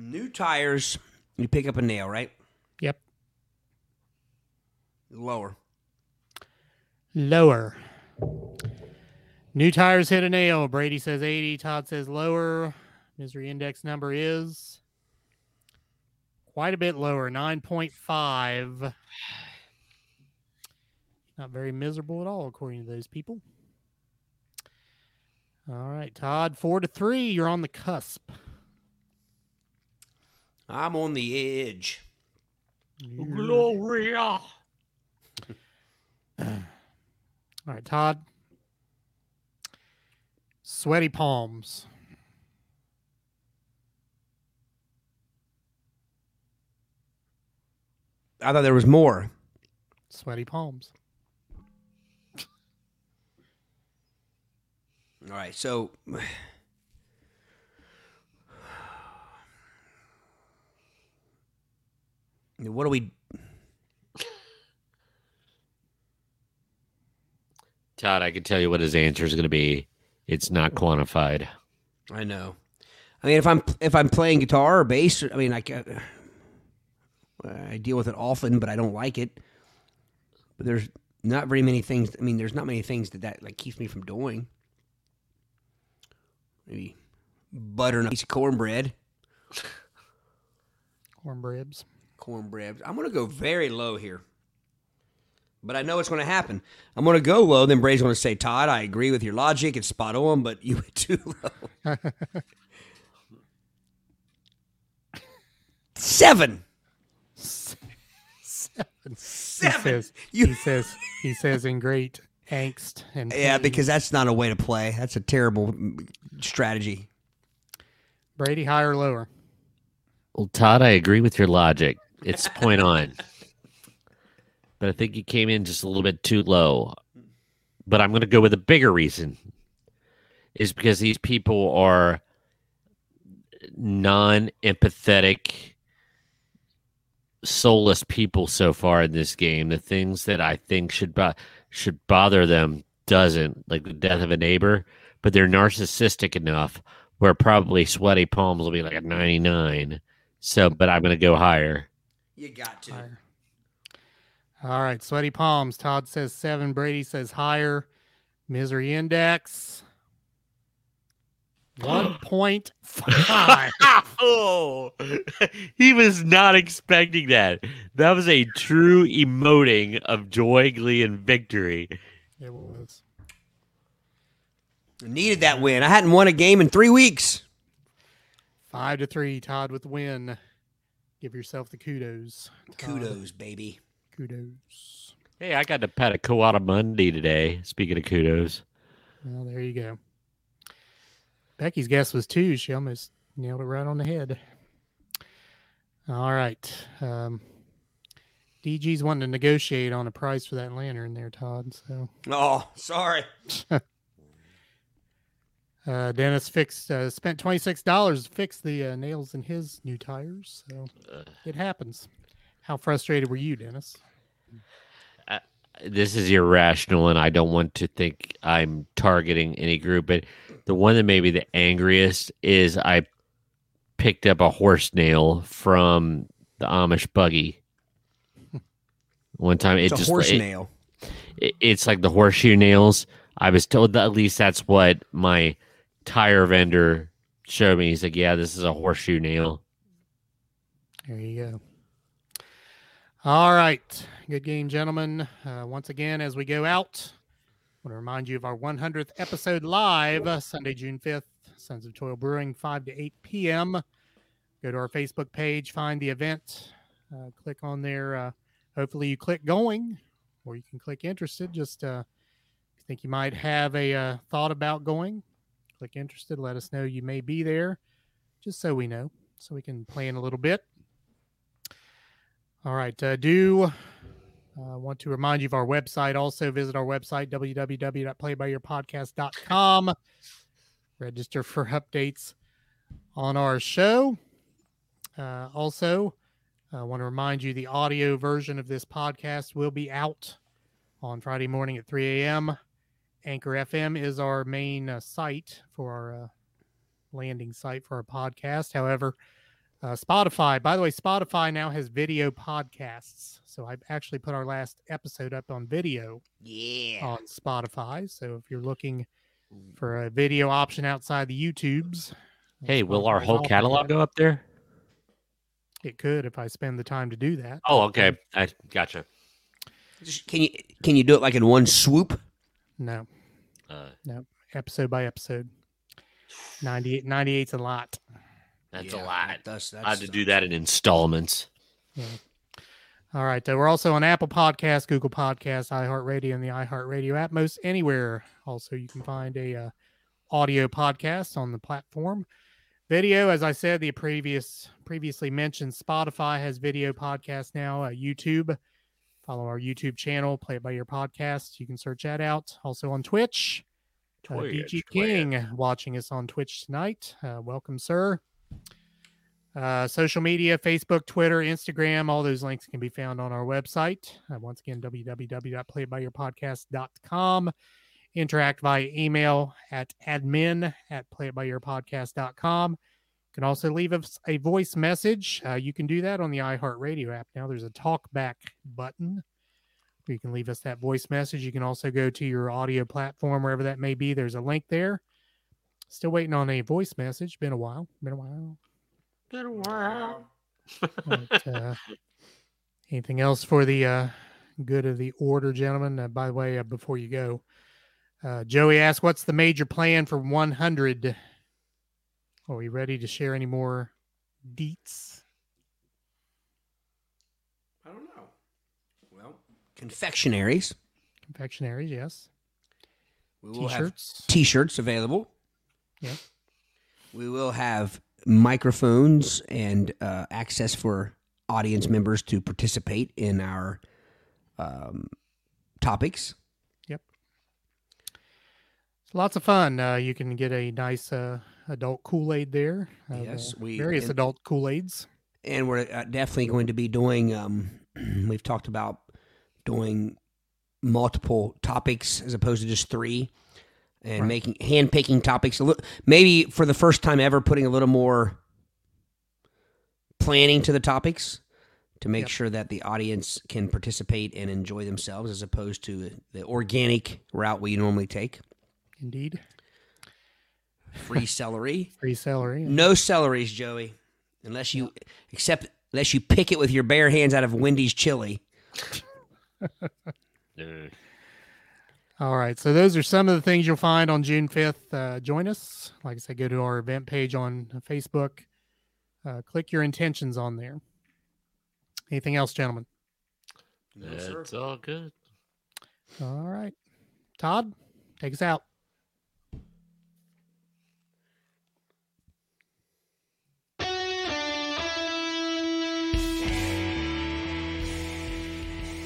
New tires. You pick up a nail, right? Yep. Lower. Lower. New tires hit a nail. Brady says 80. Todd says lower. Misery index number is quite a bit lower 9.5. Not very miserable at all, according to those people. All right, Todd, four to three. You're on the cusp. I'm on the edge. Gloria. All right, Todd. Sweaty palms. I thought there was more. Sweaty palms. All right, so what do we? Todd, I can tell you what his answer is going to be. It's not quantified. I know. I mean, if I'm if I'm playing guitar or bass, I mean, I ca- uh, I deal with it often, but I don't like it. But there's not very many things. I mean, there's not many things that that like keeps me from doing. Maybe butter and a piece of cornbread. Cornbreads. Cornbread. I'm gonna go very low here, but I know what's gonna happen. I'm gonna go low. Then Brady's gonna say, "Todd, I agree with your logic. It's spot on, but you went too low." Seven. Seven. He says, You- he says he says in great angst and Yeah, pain. because that's not a way to play. That's a terrible mm, strategy. Brady higher or lower. Well, Todd, I agree with your logic. It's point on. But I think you came in just a little bit too low. But I'm going to go with a bigger reason is because these people are non empathetic, soulless people so far in this game. The things that I think should bo- should bother them doesn't, like the death of a neighbor, but they're narcissistic enough where probably sweaty palms will be like a 99. So, but I'm going to go higher. You got to. Higher. All right, sweaty palms. Todd says seven. Brady says higher. Misery index. One point five. oh, he was not expecting that. That was a true emoting of joy, glee, and victory. It was. Needed that win. I hadn't won a game in three weeks. Five to three. Todd with the win. Give yourself the kudos. Todd. Kudos, baby. Kudos. Hey, I got to pet a Koala Monday today. Speaking of kudos, Well, there you go. Becky's guess was two. She almost nailed it right on the head. All right. Um, DG's wanting to negotiate on a price for that lantern there, Todd. So Oh, sorry. uh, Dennis fixed uh, spent twenty six dollars to fix the uh, nails in his new tires. So it happens. How frustrated were you, Dennis? this is irrational, and I don't want to think I'm targeting any group. But the one that made me the angriest is I picked up a horse nail from the Amish buggy. One time, it It's a just horse it- nail. it- it's like the horseshoe nails. I was told that at least that's what my tire vendor showed me. He's like, "Yeah, this is a horseshoe nail." There you go. All right. Good game, gentlemen. Uh, once again, as we go out, I want to remind you of our 100th episode live uh, Sunday, June 5th, Sons of Toil Brewing, 5 to 8 p.m. Go to our Facebook page, find the event, uh, click on there. Uh, hopefully, you click going or you can click interested. Just uh, think you might have a uh, thought about going, click interested. Let us know you may be there, just so we know, so we can plan a little bit. All right. Uh, do uh, want to remind you of our website. Also, visit our website, www.playbyyourpodcast.com. Register for updates on our show. Uh, also, I want to remind you the audio version of this podcast will be out on Friday morning at 3 a.m. Anchor FM is our main uh, site for our uh, landing site for our podcast. However, Uh, Spotify, by the way, Spotify now has video podcasts. So I've actually put our last episode up on video Yeah. on Spotify. So if you're looking for a video option outside the YouTubes, Hey, will our whole catalog go up there? It could if I spend the time to do that. Oh, okay. I gotcha. Can you can you do it like in one swoop? No, Uh, no. episode by episode. 98 98's a lot. that's Yeah, a lot. that does- I had to do that in installments. All right. We're also on Apple Podcasts, Google Podcasts, iHeartRadio, and the iHeartRadio app. Most anywhere. Also, you can find a uh, audio podcast on the platform. Video, as I said, the previous previously mentioned, Spotify has video podcasts now. Uh, YouTube, follow our YouTube channel, Play It By Ear Podcast. You can search that out. Also on Twitch. Uh, DG Twitch. King watching us on Twitch tonight. Uh, welcome, sir. Uh, social media, Facebook, Twitter, Instagram, all those links can be found on our website. Uh, once again, www.playitbyearpodcast.com. Interact via email at admin at playitbyearpodcast.com. You can also leave us a voice message. Uh, you can do that on the iHeartRadio app. Now there's a talk back button you can leave us that voice message. You can also go to your audio platform, wherever that may be. There's a link there. Still waiting on a voice message. Been a while. Been a while. Been a while. But, uh, anything else for the uh, good of the order, gentlemen? Uh, by the way, uh, before you go, uh, Joey asked, "What's the major plan for 100?" Are we ready to share any more deets? I don't know. Well, confectionaries. Confectionaries, yes. We will T-shirts. t-shirts available. Yeah. We will have microphones and uh, access for audience members to participate in our um, topics. Yep. It's lots of fun. Uh, you can get a nice uh, adult Kool Aid there. of, Yes, uh, we- various and- adult Kool Aids. and we're uh, definitely going to be doing um, we've talked about doing multiple topics as opposed to just three and Right. making hand picking topics a little maybe for the first time ever putting a little more planning to the topics to make Yep. sure that the audience can participate and enjoy themselves as opposed to the organic route we normally take Indeed, free celery free celery. No celeries, Joey, unless you except unless you pick it with your bare hands out of Wendy's chili. All right. So those are some of the things you'll find on June 5th. Uh, join us. Like I said, go to our event page on Facebook. Uh, click your intentions on there. Anything else, gentlemen? It's all good. All right. Todd, take us out.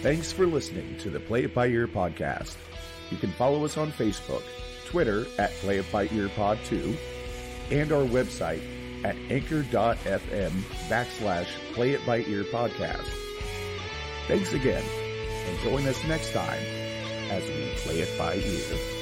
Thanks for listening to the Play It By Ear podcast. You can follow us on Facebook, Twitter at Play It By Ear Pod 2, and our website at anchor.fm backslash Play It By Ear podcast. Thanks again, and join us next time as we play it by ear.